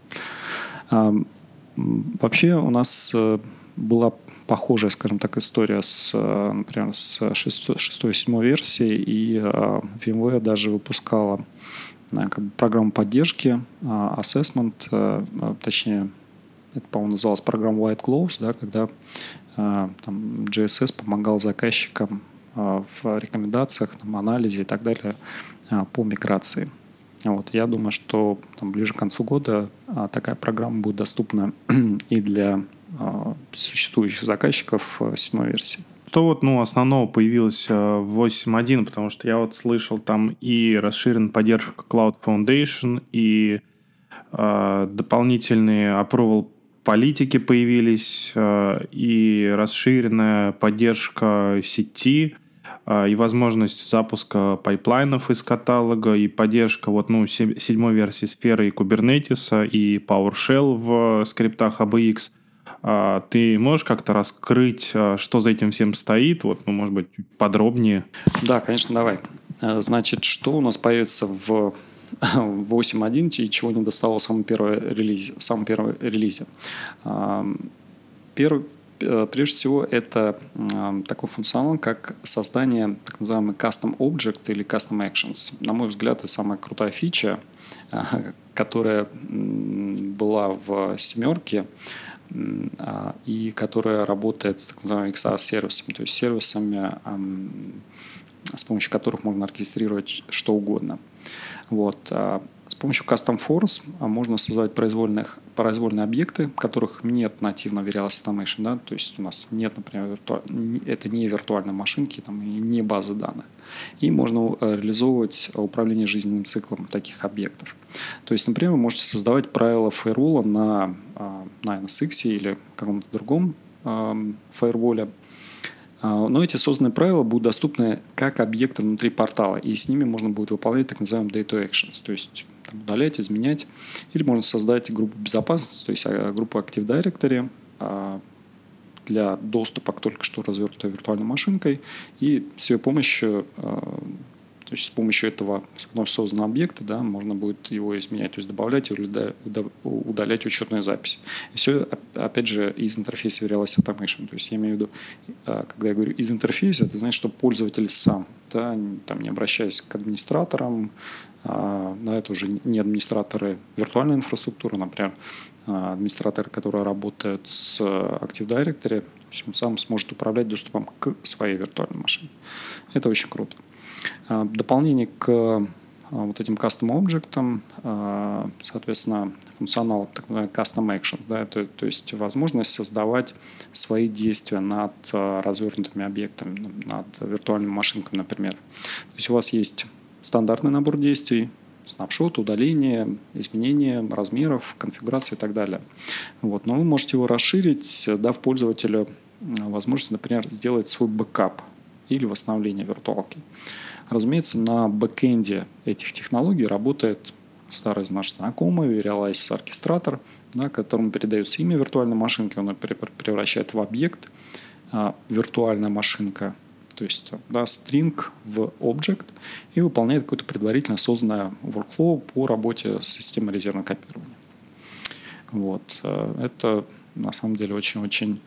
Вообще у нас э, была похожая, скажем так, история с, например, с 6-7 версией, и VMware даже выпускала как бы, программу поддержки, assessment, точнее, это, по-моему, называлась программа White Gloves, да, когда там, GSS помогал заказчикам а, в рекомендациях, там, анализе и так далее а, по миграции. Вот, я думаю, что там, ближе к концу года а, такая программа будет доступна и для существующих заказчиков седьмой версии. Что вот, ну, основного появилось в 8.1, потому что я вот слышал там и расширенная поддержка Cloud Foundation, и э, дополнительные approval политики появились, э, и расширенная поддержка сети, э, и возможность запуска пайплайнов из каталога, и поддержка вот, ну, седьмой версии сферы и Kubernetes, и PowerShell в скриптах ABX. А ты можешь как-то раскрыть, э, что за этим всем стоит? Вот, ну, может быть, подробнее. Да, конечно, давай. Значит, что у нас появится в 8.1 и чего не достало в самом первом релизе. В самом первом релизе. Первый, э, прежде всего, это такой функционал, как создание так называемый custom object или custom actions. На мой взгляд, это самая крутая фича, которая была в семерке а, и которая работает с так называемыми XR-сервисами, то есть сервисами, с помощью которых можно оркестрировать что угодно. Вот. А с помощью Custom Force а, можно создать произвольных, произвольные объекты, которых нет нативно в Real Automation. Да? То есть у нас нет, например, вирту... это не виртуальные машинки, там, не базы данных. И можно э, реализовывать управление жизненным циклом таких объектов. То есть, например, вы можете создавать правила фаервола на, а, на NSX или каком-то другом фаерволе, но эти созданные правила будут доступны как объекты внутри портала, и с ними можно будет выполнять так называемые data actions, то есть там, удалять, изменять, или можно создать группу безопасности, то есть а, группу Active Directory а, для доступа к только что развернутой виртуальной машинкой, и с ее помощью то есть с помощью этого вновь созданного объекта да, можно будет его изменять, то есть добавлять или удалять учетную запись. И все, опять же, из интерфейса Realize Automation. То есть я имею в виду, а, когда я говорю из интерфейса, это значит, что пользователь сам, да, там, не обращаясь к администраторам, а, да, это уже не администраторы виртуальной инфраструктуры, например, а, администраторы, которые работают с Active Directory, он сам сможет управлять доступом к своей виртуальной машине. Это очень круто. А, дополнение к а, вот этим custom объектам, а, соответственно, функционал так называемый custom actions, да, то, то есть возможность создавать свои действия над развернутыми объектами, над виртуальными машинками, например. То есть у вас есть стандартный набор действий, снапшот, удаление, изменение размеров, конфигурации и так далее. Вот. Но вы можете его расширить, дав пользователю возможность, например, сделать свой бэкап или восстановление виртуалки. Разумеется, на бэкэнде этих технологий работает старый наш знакомый vRealize Orchestrator, да, которому передается имя виртуальной машинки, он ее превращает в объект, а, виртуальная машинка, то есть да, string в object и выполняет какое-то предварительно созданное workflow по работе с системой резервного копирования. Вот. Э, это на самом деле очень-очень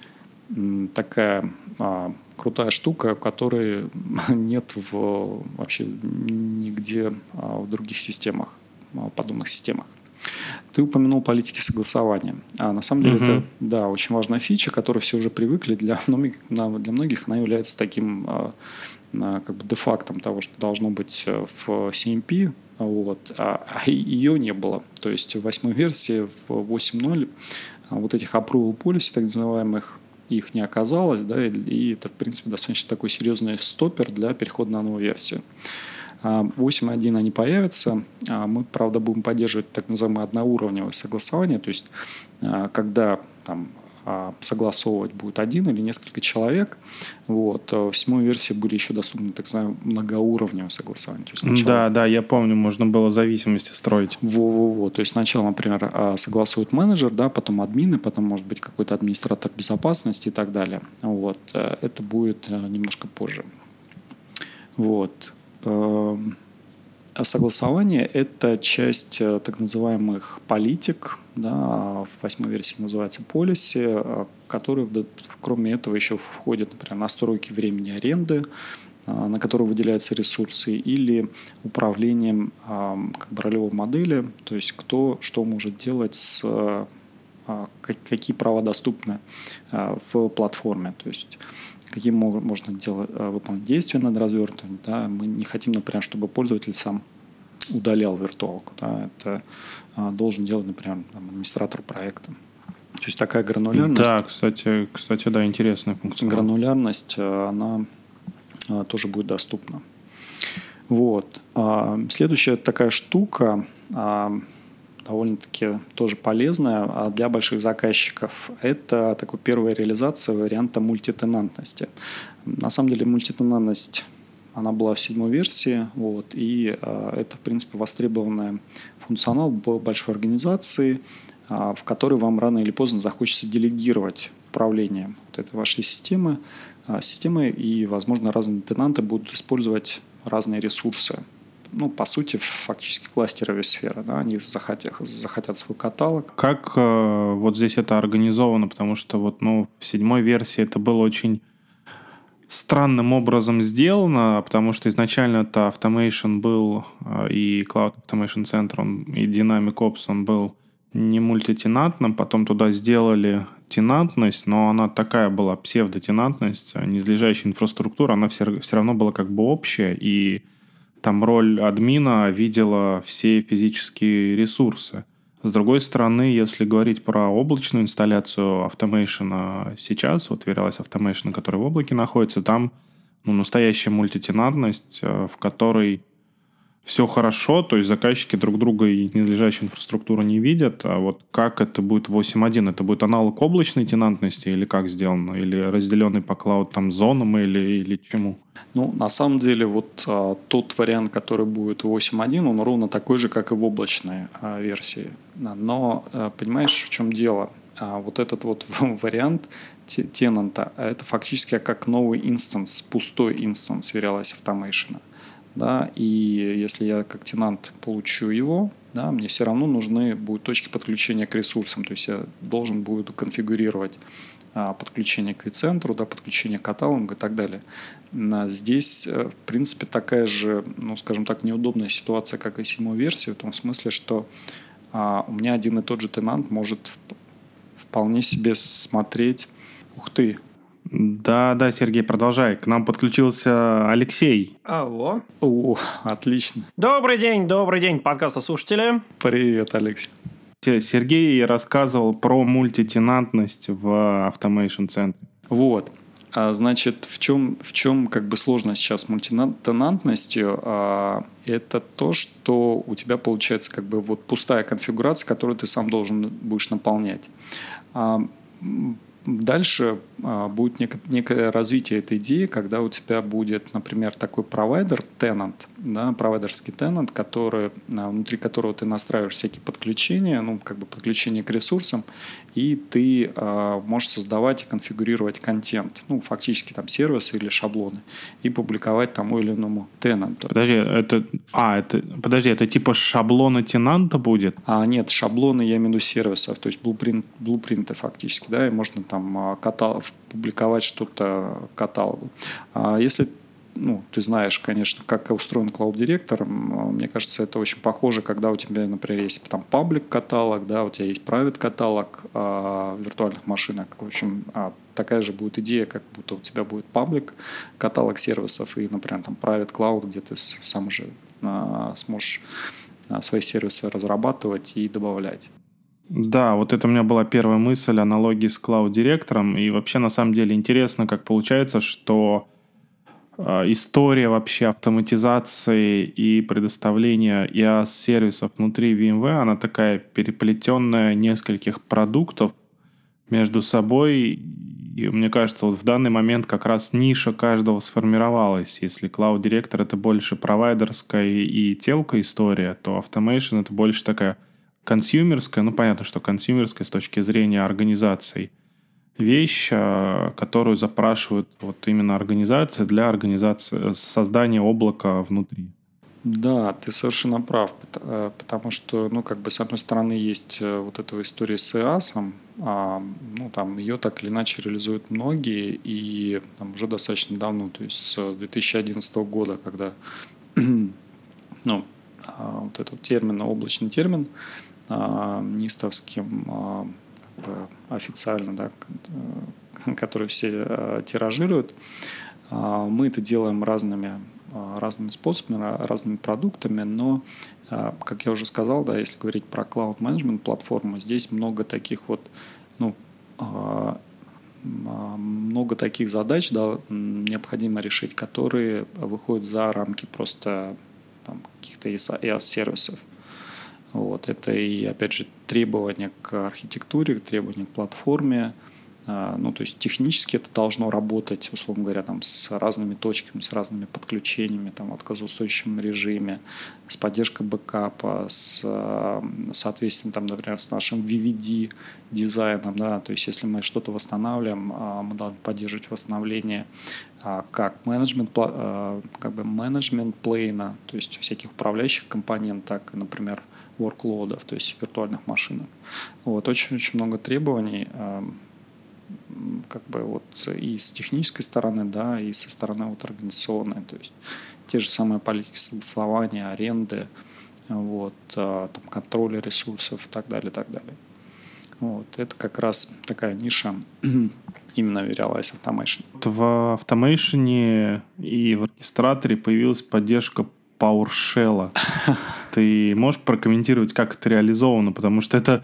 такая а, крутая штука, которой нет в, вообще нигде а, в других системах, а, подобных системах. Ты упомянул политики согласования. А на самом деле угу. это да, очень важная фича, к которой все уже привыкли. Для многих, для многих она является таким а, как бы де-фактом того, что должно быть э, в CMP, вот, а, а ее не было. То есть в восьмой версии, в 8.0 вот этих approval policy, так называемых, их не оказалось, да, и это, в принципе, достаточно такой серьезный стопер для перехода на новую версию. 8.1 а, они появятся. А, мы, правда, будем поддерживать так называемое одноуровневое согласование, то есть а, когда там, согласовывать будет один или несколько человек. Вот. В седьмой версии были еще доступны так называемые многоуровневые согласования. Есть сначала... Да, да, я помню, можно было зависимости строить. Во-во-во. То есть сначала, например, согласует менеджер, да, потом админы, потом может быть какой-то администратор безопасности и так далее. Вот. Э, это будет э, немножко позже. Вот. Эм, согласование – это часть э, так называемых политик, да, в восьмой версии называется полиси, э, которые, кроме этого, еще входят, например, настройки времени аренды, э, на которые выделяются ресурсы, или управлением как бы, ролевой модели, то есть кто что может делать с какие права доступны в платформе. То есть какие можно делать, выполнять действия над развертыванием. Да. Мы не хотим, например, чтобы пользователь сам удалял виртуалку. Да. Это а, должен делать, например, там, администратор проекта. То есть такая гранулярность. Да, кстати, кстати, да, интересная функция. Гранулярность, э, она э, тоже будет доступна. Вот. А, следующая такая штука, а, довольно-таки тоже полезная а для больших заказчиков. Это такой первая реализация варианта мультитенантности. На самом деле мультитенантность она была в седьмой версии, вот, и э, это, в принципе, востребованный функционал большой организации, э, в которой вам рано или поздно захочется делегировать управление вот этой вашей системы, э, системы, и, возможно, разные тенанты будут использовать разные ресурсы ну, по сути, фактически кластеровые сферы. Да? Они захотят, захотят свой каталог. Как э, вот здесь это организовано? Потому что вот, ну, в седьмой версии это было очень странным образом сделано, потому что изначально это Automation был, э, и Cloud Automation Center, он, и Dynamic Ops, он был не мультитенантным, потом туда сделали тенантность, но она такая была псевдотенантность, незлежащая инфраструктура, она все, все равно была как бы общая, и там роль админа видела все физические ресурсы. С другой стороны, если говорить про облачную инсталляцию Automation сейчас, вот верилась Automation, который в облаке находится, там ну, настоящая мультитенантность, э, в которой все хорошо, то есть заказчики друг друга и нижележащую инфраструктуру не видят, а вот как это будет 8.1? Это будет аналог облачной тенантности или как сделано? Или разделенный по cloud там зонам или, или чему? Ну, на самом деле, вот а, тот вариант, который будет 8.1, он ровно такой же, как и в облачной а, версии. Но, а, понимаешь, в чем дело? А, вот этот вот вариант тенанта, это фактически как новый инстанс, пустой инстанс vRealize Automation да, и если я как тенант получу его, да, мне все равно нужны будут точки подключения к ресурсам, то есть я должен буду конфигурировать а, подключение к вицентру, да, подключение к каталогу и так далее. А здесь, э, в принципе, такая же, ну, скажем так, неудобная ситуация, как и седьмой версии, в том смысле, что а, у меня один и тот же тенант может вполне себе смотреть, ух ты, да, да, Сергей, продолжай. К нам подключился Алексей. Алло. О, отлично. Добрый день, добрый день, подкаста слушатели. Привет, Алексей. Сергей рассказывал про мультитенантность в Automation центре. Вот. А, значит, в чем, в чем как бы сложность сейчас с мультитенантностью? А, это то, что у тебя получается как бы вот пустая конфигурация, которую ты сам должен будешь наполнять. А, Дальше а, будет нек- некое развитие этой идеи, когда у тебя будет, например, такой провайдер, тенант, да, провайдерский тенант, который, а, внутри которого ты настраиваешь всякие подключения, ну, как бы подключение к ресурсам, и ты а, можешь создавать и конфигурировать контент, ну, фактически там сервисы или шаблоны, и публиковать тому или иному тенанту. Подожди, это... А, это... Подожди, это типа шаблона тенанта будет? А, нет, шаблоны, я имею в виду сервисов, то есть блупринт, блупринты фактически, да, и можно там а, каталог, публиковать что-то каталогу. А если ну, ты знаешь, конечно, как устроен Cloud Director, мне кажется, это очень похоже, когда у тебя, например, есть там паблик каталог, да, у тебя есть private каталог а, виртуальных машинок. В общем, а, такая же будет идея, как будто у тебя будет паблик каталог сервисов и, например, там private cloud, где ты сам же а, сможешь а, свои сервисы разрабатывать и добавлять. Да, вот это у меня была первая мысль, аналогии с клауд-директором. И вообще, на самом деле, интересно, как получается, что э, история вообще автоматизации и предоставления IaaS-сервисов внутри VMware, она такая переплетенная нескольких продуктов между собой. И мне кажется, вот в данный момент как раз ниша каждого сформировалась. Если Cloud Director это больше провайдерская и телка история, то Automation это больше такая консюмерская, ну понятно, что консюмерская с точки зрения организаций, вещь, а, которую запрашивают вот именно организации для организации создания облака внутри. Да, ты совершенно прав, э, потому что, ну, как бы, с одной стороны, есть э, вот эта история с EAS, а, ну, там, ее так или иначе реализуют многие, и там, уже достаточно давно, то есть с 2011 года, когда, ну, а, вот этот термин, облачный термин, а, нистовским бы официально, да, э, который все э, тиражируют. А, мы это делаем разными, разными способами, разными продуктами, но, как я уже сказал, да, если говорить про Cloud Management платформу, здесь много таких вот, ну, много таких задач да, необходимо решить, которые выходят за рамки просто каких-то EAS-сервисов. Вот. Это и, опять же, требования к архитектуре, требования к платформе. А, ну, то есть технически это должно работать, условно говоря, там, с разными точками, с разными подключениями, там, в отказоустойчивом режиме, с поддержкой бэкапа, с, соответственно, там, например, с нашим VVD дизайном, да, то есть если мы что-то восстанавливаем, а, мы должны поддерживать восстановление а, как менеджмент, как бы менеджмент плейна, то есть всяких управляющих компонентов, так, например, workload, то есть виртуальных машинок. Вот, очень-очень много требований, эм, как бы вот и с технической стороны, да, и со стороны вот организационной, то есть те же самые политики согласования, аренды, вот, э, там, контроля ресурсов и так далее, и так далее. Вот, это как раз такая ниша именно Verialize Automation. В Automation и в оркестраторе появилась поддержка PowerShell. Ты можешь прокомментировать, как это реализовано? Потому что это,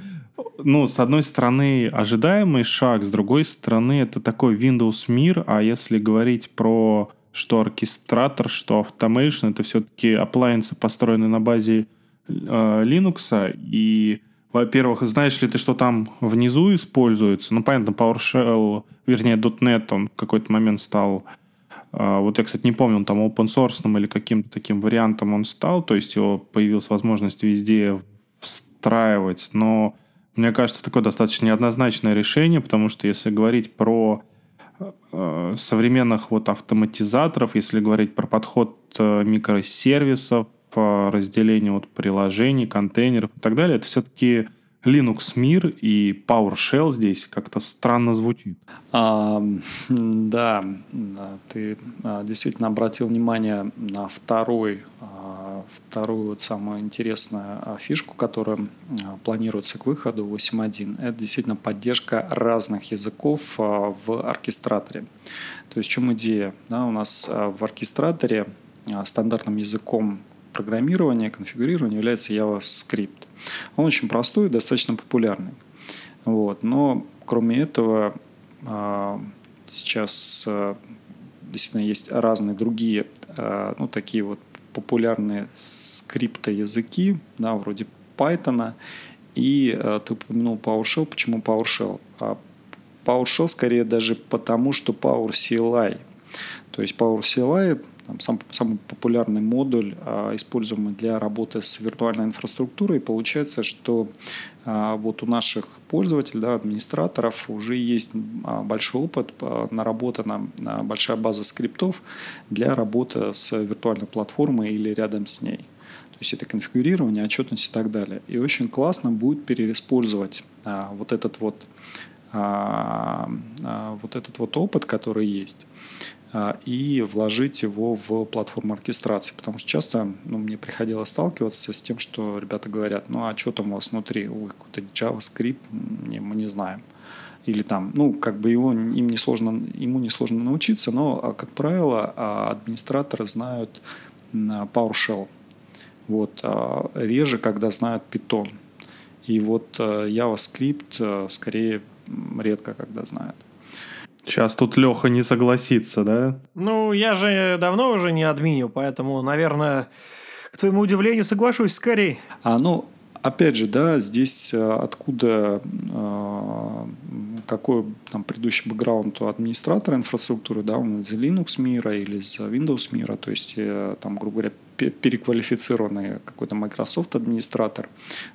ну, с одной стороны, ожидаемый шаг, с другой стороны, это такой Windows мир, а если говорить про что оркестратор, что Automation, это все-таки appliance, построенные на базе э, Linux, и во-первых, знаешь ли ты, что там внизу используется? Ну, понятно, PowerShell, вернее, .NET, он в какой-то момент стал вот я, кстати, не помню, он там open source или каким-то таким вариантом он стал, то есть его появилась возможность везде встраивать, но мне кажется, такое достаточно неоднозначное решение, потому что если говорить про э, современных вот автоматизаторов, если говорить про подход э, микросервисов, разделение вот приложений, контейнеров и так далее, это все-таки Linux мир и PowerShell здесь как-то странно звучит. А, да, ты а, действительно обратил внимание на второй, а, вторую вот самую интересную а, фишку, которая планируется к выходу 8.1. Это действительно поддержка разных языков в оркестраторе. То есть в чем идея? Да, у нас в оркестраторе стандартным языком программирования, конфигурирования является JavaScript. Он очень простой и достаточно популярный. Вот. Но кроме этого, а, сейчас действительно есть разные другие, ну, такие вот популярные скриптоязыки, да, вроде Python, и ты упомянул PowerShell. Почему PowerShell? А PowerShell скорее даже потому, что PowerCLI. То есть PowerCLI там, сам, самый популярный модуль, а, используемый для работы с виртуальной инфраструктурой. И получается, что а, вот у наших пользователей, да, администраторов уже есть а, большой опыт, наработана большая база скриптов для работы с виртуальной платформой или рядом с ней. То есть это конфигурирование, отчетность и так далее. И очень классно будет переиспользовать а, вот этот вот а, а, вот этот вот опыт, который есть, и вложить его в платформу оркестрации. Потому что часто ну, мне приходилось сталкиваться с тем, что ребята говорят, ну а что там у вас внутри? Ой, какой-то JavaScript, не, мы не знаем. Или там, ну, как бы его, им не сложно, ему не сложно научиться, но, как правило, администраторы знают PowerShell – вот, а реже, когда знают Python. И вот э, JavaScript э, скорее редко, когда знают. Сейчас тут Леха не согласится, да? Ну, я же давно уже не админю, поэтому, наверное, к твоему удивлению, соглашусь скорее. А, ну, опять же, да, здесь э, откуда какой там предыдущий бэкграунд у администратора инфраструктуры, да, он из Linux мира или из Windows мира, то есть там, грубо говоря, переквалифицированный какой-то Microsoft администратор.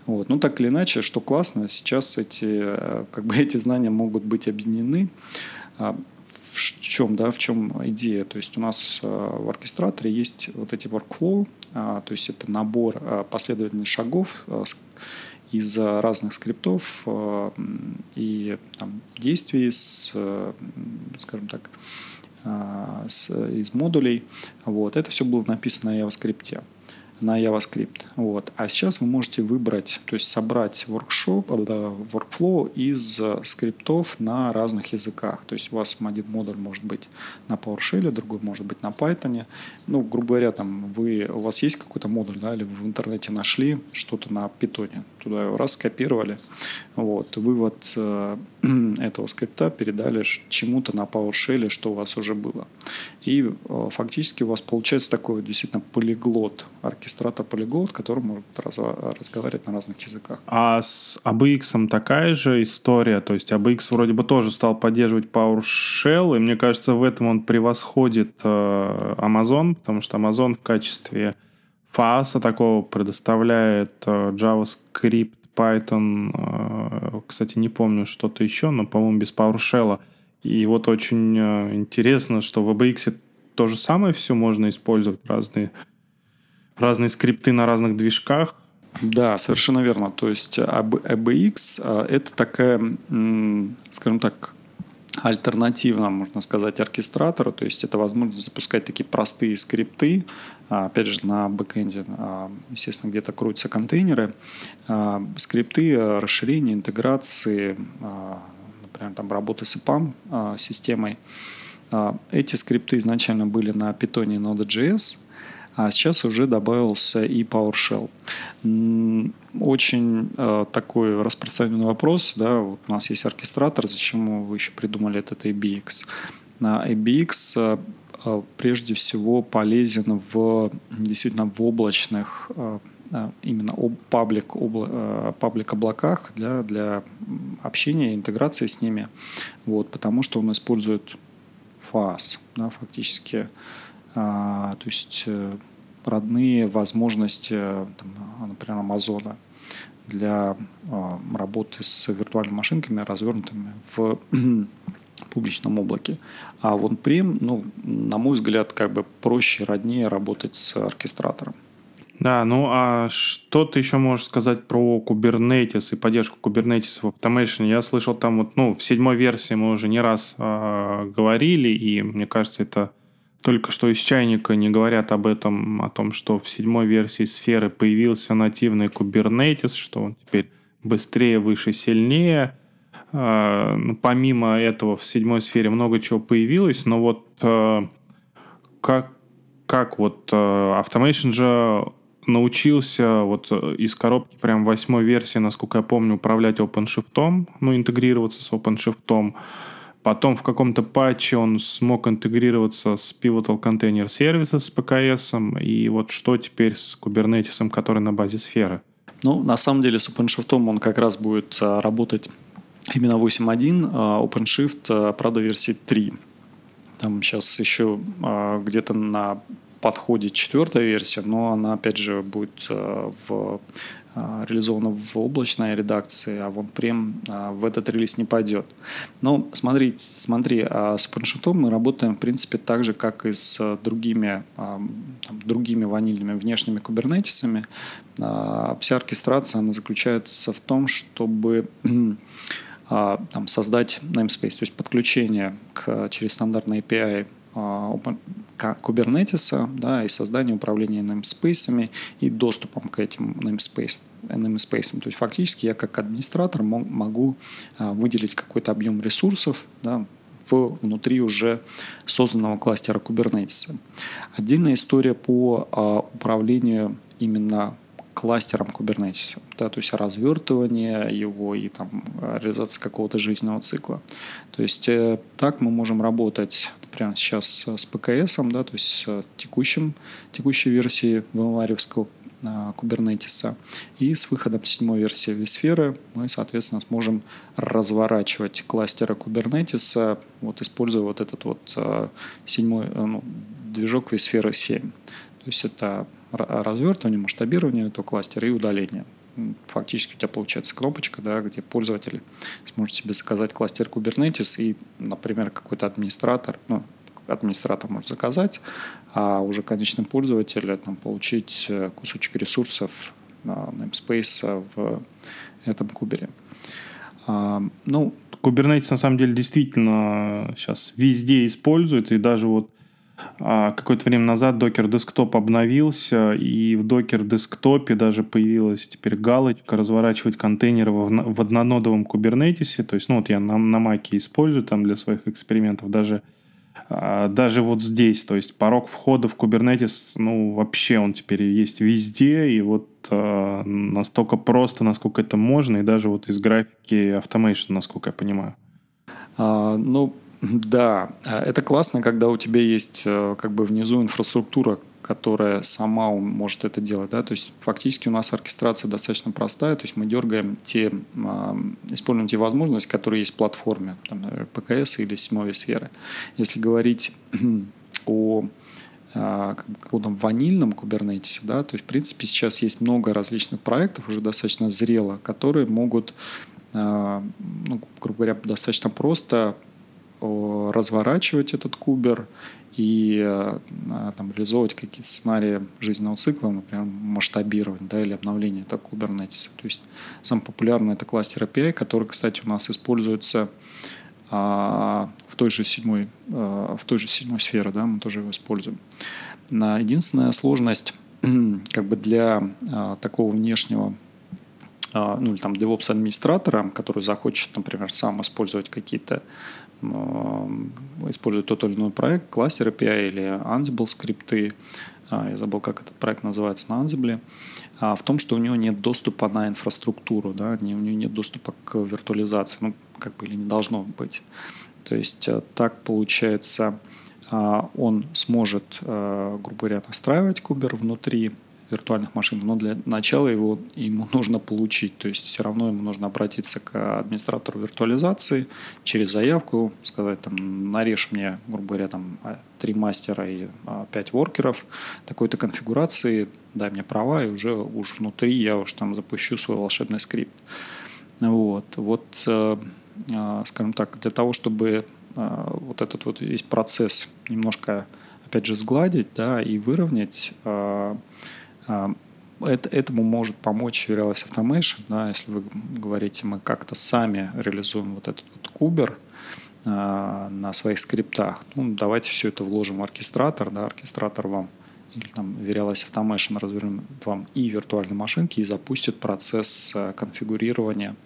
Вот. Ну, так или иначе, что классно, сейчас эти, э, как бы эти знания могут быть объединены. В чем, да, в чем идея? То есть у нас э, в оркестраторе есть вот эти workflow, а, то есть это набор э, последовательных шагов из разных скриптов и там, действий с, скажем так, а, с, из модулей. Вот. Это все было написано на JavaScript на JavaScript. Вот. А сейчас вы можете выбрать, то есть собрать workshop, workflow из скриптов на разных языках. То есть у вас один модуль может быть на PowerShell, другой может быть на Python. Ну, грубо говоря, там вы, у вас есть какой-то модуль, да, или вы в интернете нашли что-то на Python, туда его раз скопировали, вот, вывод э, этого скрипта передали чему-то на PowerShell, что у вас уже было. И э, фактически у вас получается такой действительно полиглот оркестратор полиглот, который может раз, разговаривать на разных языках. А с ABX такая же история, то есть ABX вроде бы тоже стал поддерживать PowerShell, и мне кажется, в этом он превосходит э, Amazon, потому что Amazon в качестве фаса такого предоставляет э, JavaScript, Python, э, кстати, не помню что-то еще, но, по-моему, без PowerShell. И вот очень э, интересно, что в ABX то же самое все можно использовать, разные разные скрипты на разных движках. Да, совершенно верно. То есть ABX это такая, скажем так, альтернатива, можно сказать, оркестратору. То есть это возможность запускать такие простые скрипты, опять же, на бэкэнде, а, естественно, где-то крутятся контейнеры, скрипты расширения, интеграции, например, там работы с EPAM системой. Эти скрипты изначально были на Python и Node.js, а сейчас уже добавился и PowerShell. Очень такой распространенный вопрос, да, вот у нас есть оркестратор, зачем вы еще придумали этот ABX? На ABX прежде всего полезен в действительно в облачных э, э именно паблик, обла, э, паблик облаках для, для общения, интеграции с ними, вот, потому что он использует FAS, да, фактически. А, то есть э, родные возможности, там, например, Амазона для а, работы с виртуальными машинками, развернутыми в публичном облаке. А вот прем, ну, на мой взгляд, как бы проще, роднее работать с оркестратором. Да, ну а что ты еще можешь сказать про Kubernetes и поддержку Kubernetes в Automation? Я слышал там вот, ну, в седьмой версии мы уже не раз э, говорили, и мне кажется, это только что из чайника не говорят об этом, о том, что в седьмой версии сферы появился нативный Kubernetes, что он теперь быстрее, выше, сильнее. А, ну, помимо этого в седьмой сфере много чего появилось, но вот а, как, как вот а, Automation же научился вот из коробки прям восьмой версии, насколько я помню, управлять OpenShift, ну, интегрироваться с OpenShift, Потом в каком-то патче он смог интегрироваться с Pivotal Container Services с PKS. И вот что теперь с Kubernetes, который на базе сферы? Ну, на самом деле с OpenShift он как раз будет работать именно 8.1, а OpenShift, а, правда, версии 3. Там сейчас еще где-то на подходе четвертая версия, но она, опять же, будет в а, реализовано в облачной редакции, а в прем а, в этот релиз не пойдет. Но смотри, смотри а с OpenShift мы работаем, в принципе, так же, как и с другими, там, другими ванильными внешними кубернетисами. Вся оркестрация она заключается в том, чтобы там, создать namespace, то есть подключение к, через стандартный API Kubernetes, да, и создание управления namespace и доступом к этим namespace, namespace. То есть фактически я как администратор могу а, выделить какой-то объем ресурсов да, в, внутри уже созданного кластера Kubernetes. Отдельная история по а, управлению именно кластером Kubernetes, да, то есть развертывание его и там реализация какого-то жизненного цикла. То есть э, так мы можем работать прямо сейчас с ПКС, да, то есть с текущим, текущей версией VMware Kubernetes. И с выходом седьмой версии vSphere мы, соответственно, сможем разворачивать кластеры Kubernetes, вот, используя вот этот вот э, седьмой э, ну, движок vSphere 7. То есть это развертывание, масштабирование этого кластера и удаление. Фактически у тебя получается кнопочка, да, где пользователь сможет себе заказать кластер Kubernetes и, например, какой-то администратор, ну, администратор может заказать, а уже конечный пользователь там, получить э, кусочек ресурсов namespace в этом кубере. А, ну, Kubernetes на самом деле действительно сейчас везде используется, и даже вот какое-то время назад Docker Desktop обновился, и в Docker Desktop даже появилась теперь галочка разворачивать контейнеры в, однонодовом Kubernetes. То есть, ну вот я на, на Mac использую там для своих экспериментов даже а, даже вот здесь, то есть порог входа в Kubernetes, ну, вообще он теперь есть везде, и вот э, настолько просто, насколько это можно, и даже вот из графики Automation, насколько я понимаю. А, ну, да, а, это классно, когда у тебя есть э, как бы внизу инфраструктура, которая сама может это делать. Да? То есть фактически у нас оркестрация достаточно простая, то есть мы дергаем те, используем те возможности, которые есть в платформе, там, ПКС или седьмой сферы. Если говорить о каком-то ванильном кубернетисе, да, то есть, в принципе, сейчас есть много различных проектов, уже достаточно зрело, которые могут, ну, грубо говоря, достаточно просто разворачивать этот кубер и э, там, реализовывать какие-то сценарии жизненного цикла, например, масштабирование да, или обновление этого Kubernetes. То есть самый популярный это кластер API, который, кстати, у нас используется а, в той же седьмой, а, в той же седьмой сфере, да, мы тоже его используем. Единственная сложность как бы для а, такого внешнего а, ну или там DevOps администратора, который захочет, например, сам использовать какие-то использует тот или иной проект, кластер API или Ansible скрипты, а, я забыл, как этот проект называется на Ansible, а, в том, что у него нет доступа на инфраструктуру, да, у него нет доступа к виртуализации, ну, как бы или не должно быть. То есть э, так получается, а, он сможет, э, грубо говоря, настраивать кубер внутри виртуальных машин, но для начала его, ему нужно получить. То есть все равно ему нужно обратиться к администратору виртуализации через заявку, сказать, там, нарежь мне, грубо говоря, там, а, три мастера и а, пять воркеров такой-то конфигурации, дай мне права, и уже уж внутри я уж там запущу свой волшебный скрипт. Вот, вот э, э, скажем так, для того, чтобы э, вот этот вот весь процесс немножко, опять же, сгладить, да, и выровнять, это, этому может помочь Realize Automation, да, если вы говорите, мы как-то сами реализуем вот этот вот кубер а, на своих скриптах. Ну, давайте все это вложим в оркестратор, да, оркестратор вам или там Realize Automation развернет вам и виртуальные машинки и запустит процесс а, конфигурирования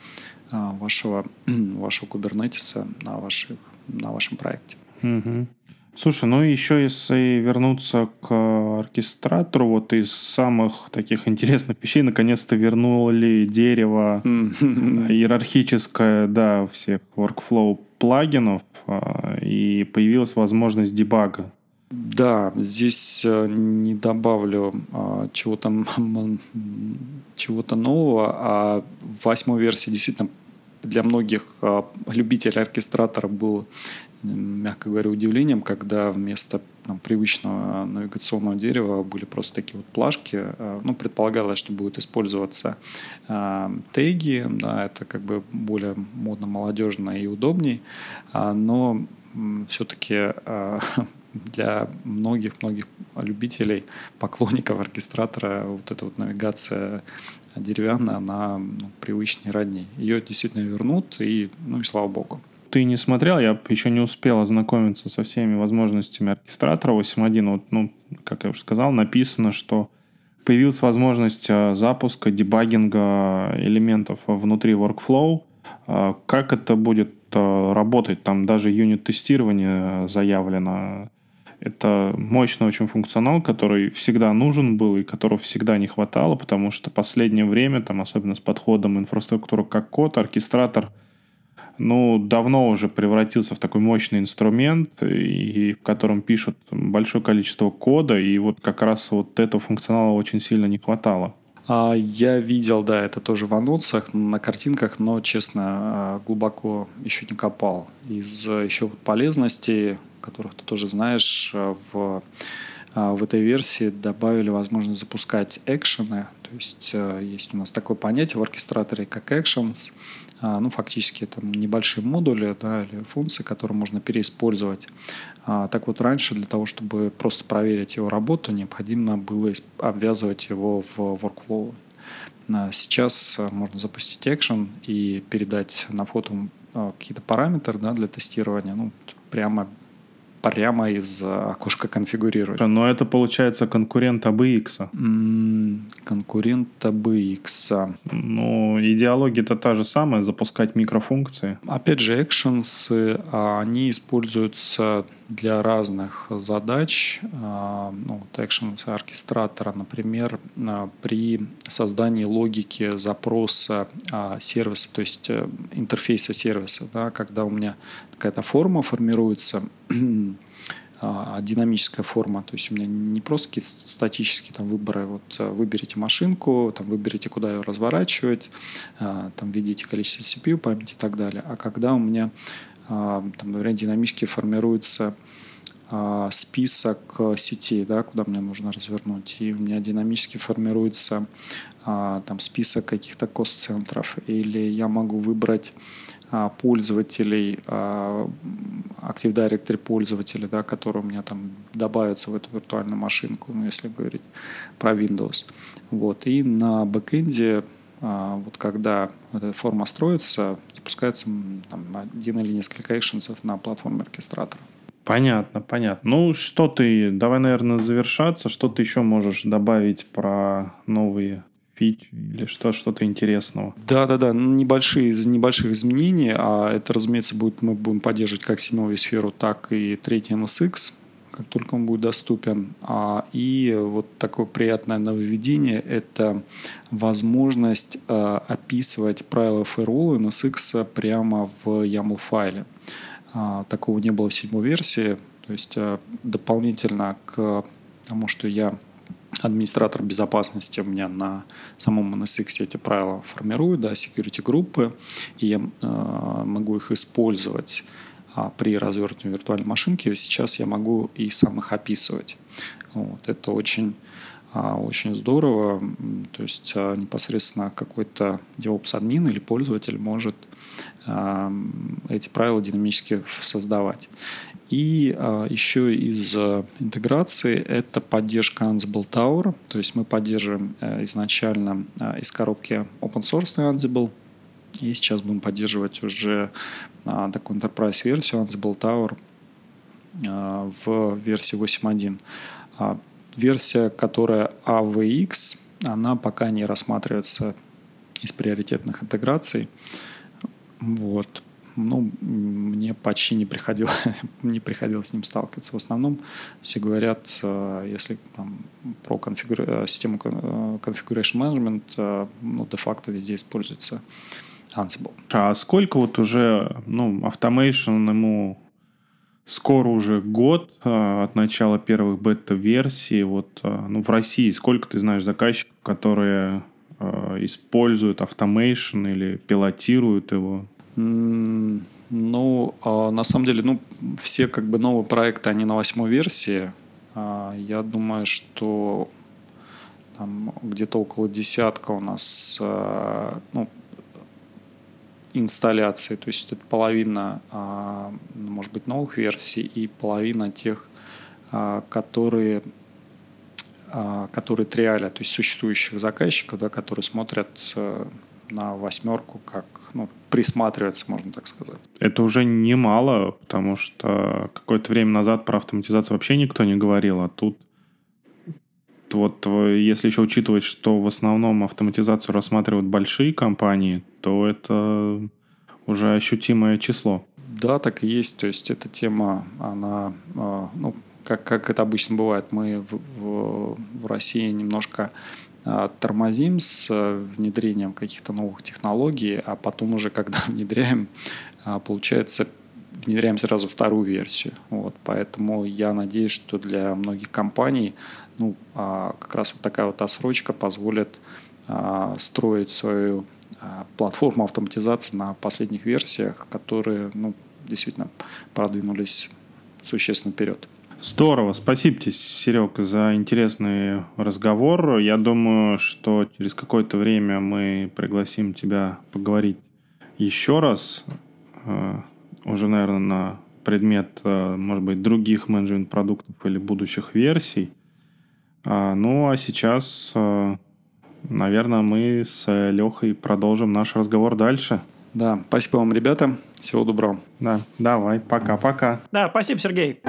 а, вашего, вашего кубернетиса на, ваших, на вашем проекте. Угу. Слушай, ну еще если вернуться к оркестратору, вот из самых таких интересных вещей, наконец-то вернули дерево иерархическое, да, всех workflow плагинов, а, и появилась возможность дебага. Да, здесь э, не добавлю а, чего-то чего-то нового, а в восьмой версии действительно для многих а, любителей оркестратора был мягко говоря, удивлением, когда вместо там, привычного навигационного дерева были просто такие вот плашки. Э, ну, предполагалось, что будут использоваться э, теги, да, это как бы более модно, молодежно и удобней, а, но все-таки э, для многих-многих любителей, поклонников оркестратора вот эта вот навигация деревянная, она ну, привычнее, родней. Ее действительно вернут, и, ну и слава богу ты не смотрел, я еще не успел ознакомиться со всеми возможностями оркестратора 8.1. Вот, ну, как я уже сказал, написано, что появилась возможность э, запуска, дебагинга элементов внутри workflow. Э, как это будет э, работать? Там даже юнит-тестирование заявлено. Это мощный очень функционал, который всегда нужен был и которого всегда не хватало, потому что последнее время, там, особенно с подходом инфраструктура как код, оркестратор – ну, давно уже превратился в такой мощный инструмент, и в котором пишут большое количество кода, и вот как раз вот этого функционала очень сильно не хватало. А, я видел, да, это тоже в анонсах, на картинках, но, честно, а, глубоко еще не копал. Из еще полезностей, которых ты тоже знаешь, в, а, в этой версии добавили возможность запускать экшены. То есть есть у нас такое понятие в оркестраторе, как actions. А, ну, фактически это небольшие модули да, или функции, которые можно переиспользовать. А, так вот, раньше для того, чтобы просто проверить его работу, необходимо было обвязывать его в workflow. А, сейчас можно запустить экшен и передать на фото какие-то параметры да, для тестирования, ну, прямо прямо из э, окошка конфигурировать. Но это получается конкурент ABX. Mm, конкурент ABX. Ну, идеология-то та же самая, запускать микрофункции. Опять же, actions, а, они используются для разных задач. А, ну, вот actions оркестратора, например, а, при создании логики запроса сервиса, то есть э, интерфейса сервиса, да, когда у меня какая-то форма формируется, а, динамическая форма. То есть у меня не просто какие-то статические там выборы. Вот э, выберите машинку, там выберите, куда ее разворачивать, а, там введите количество CPU, памяти и так далее. А когда у меня, а, там, например, динамически формируется список сетей, да, куда мне нужно развернуть, и у меня динамически формируется там список каких-то кост-центров, или я могу выбрать пользователей, а, Active Directory пользователей, да, которые у меня там добавятся в эту виртуальную машинку, ну, если говорить про Windows. Вот. И на бэкэнде, а, вот когда эта форма строится, запускается там, один или несколько экшенсов на платформе оркестратора. Понятно, понятно. Ну, что ты, давай, наверное, завершаться. Что ты еще можешь добавить про новые фич или что, что-то интересного. Да-да-да, небольшие, из небольших изменений, а это, разумеется, будет, мы будем поддерживать как седьмую сферу, так и третий NSX, как только он будет доступен. А, и вот такое приятное нововведение – это возможность а, описывать правила firewall NSX прямо в YAML-файле. А, такого не было в седьмой версии. То есть а, дополнительно к тому, что я администратор безопасности у меня на самом NSX эти правила формирует, да, security группы, и я э, могу их использовать а, при развертывании виртуальной машинки. Сейчас я могу и сам их описывать. Вот, это очень, а, очень здорово. То есть а, непосредственно какой-то DevOps-админ или пользователь может а, эти правила динамически создавать. И а, еще из а, интеграции это поддержка Ansible Tower. То есть мы поддерживаем а, изначально а, из коробки open source Ansible. И сейчас будем поддерживать уже такую enterprise версию Ansible Tower в версии 8.1. А, версия, которая AVX, она пока не рассматривается из приоритетных интеграций. Вот ну, мне почти не приходилось, не приходилось с ним сталкиваться. В основном все говорят, э, если там, про конфигура... Э, систему э, Configuration Management, ну, де-факто везде используется Ansible. А сколько вот уже, ну, Automation ему скоро уже год от начала первых бета-версий. Вот, ну, в России сколько ты знаешь заказчиков, которые используют Automation или пилотируют его? Ну, а, на самом деле, ну, все как бы новые проекты, они на восьмой версии. А, я думаю, что там где-то около десятка у нас а, ну, инсталляций, то есть это половина, может быть, новых версий и половина тех, которые которые триаля, то есть существующих заказчиков, да, которые смотрят э, на восьмерку как ну, присматриваться, можно так сказать. Это уже немало, потому что какое-то время назад про автоматизацию вообще никто не говорил, а тут вот если еще учитывать, что в основном автоматизацию рассматривают большие компании, то это уже ощутимое число. Да, так и есть. То есть эта тема, она, а, ну, как, как это обычно бывает, мы в, в, в России немножко тормозим с э, внедрением каких-то новых технологий, а потом уже, когда внедряем, а, получается, внедряем сразу вторую версию. Вот, поэтому я надеюсь, что для многих компаний ну, а, как раз вот такая вот отсрочка позволит строить свою платформу автоматизации на последних версиях, которые ну, действительно продвинулись существенно вперед. Здорово. Спасибо тебе, Серег, за интересный разговор. Я думаю, что через какое-то время мы пригласим тебя поговорить еще раз. Э, уже, наверное, на предмет, э, может быть, других менеджмент продуктов или будущих версий. А, ну, а сейчас, э, наверное, мы с Лехой продолжим наш разговор дальше. Да, спасибо вам, ребята. Всего доброго. Да, давай, пока-пока. Да, спасибо, Сергей.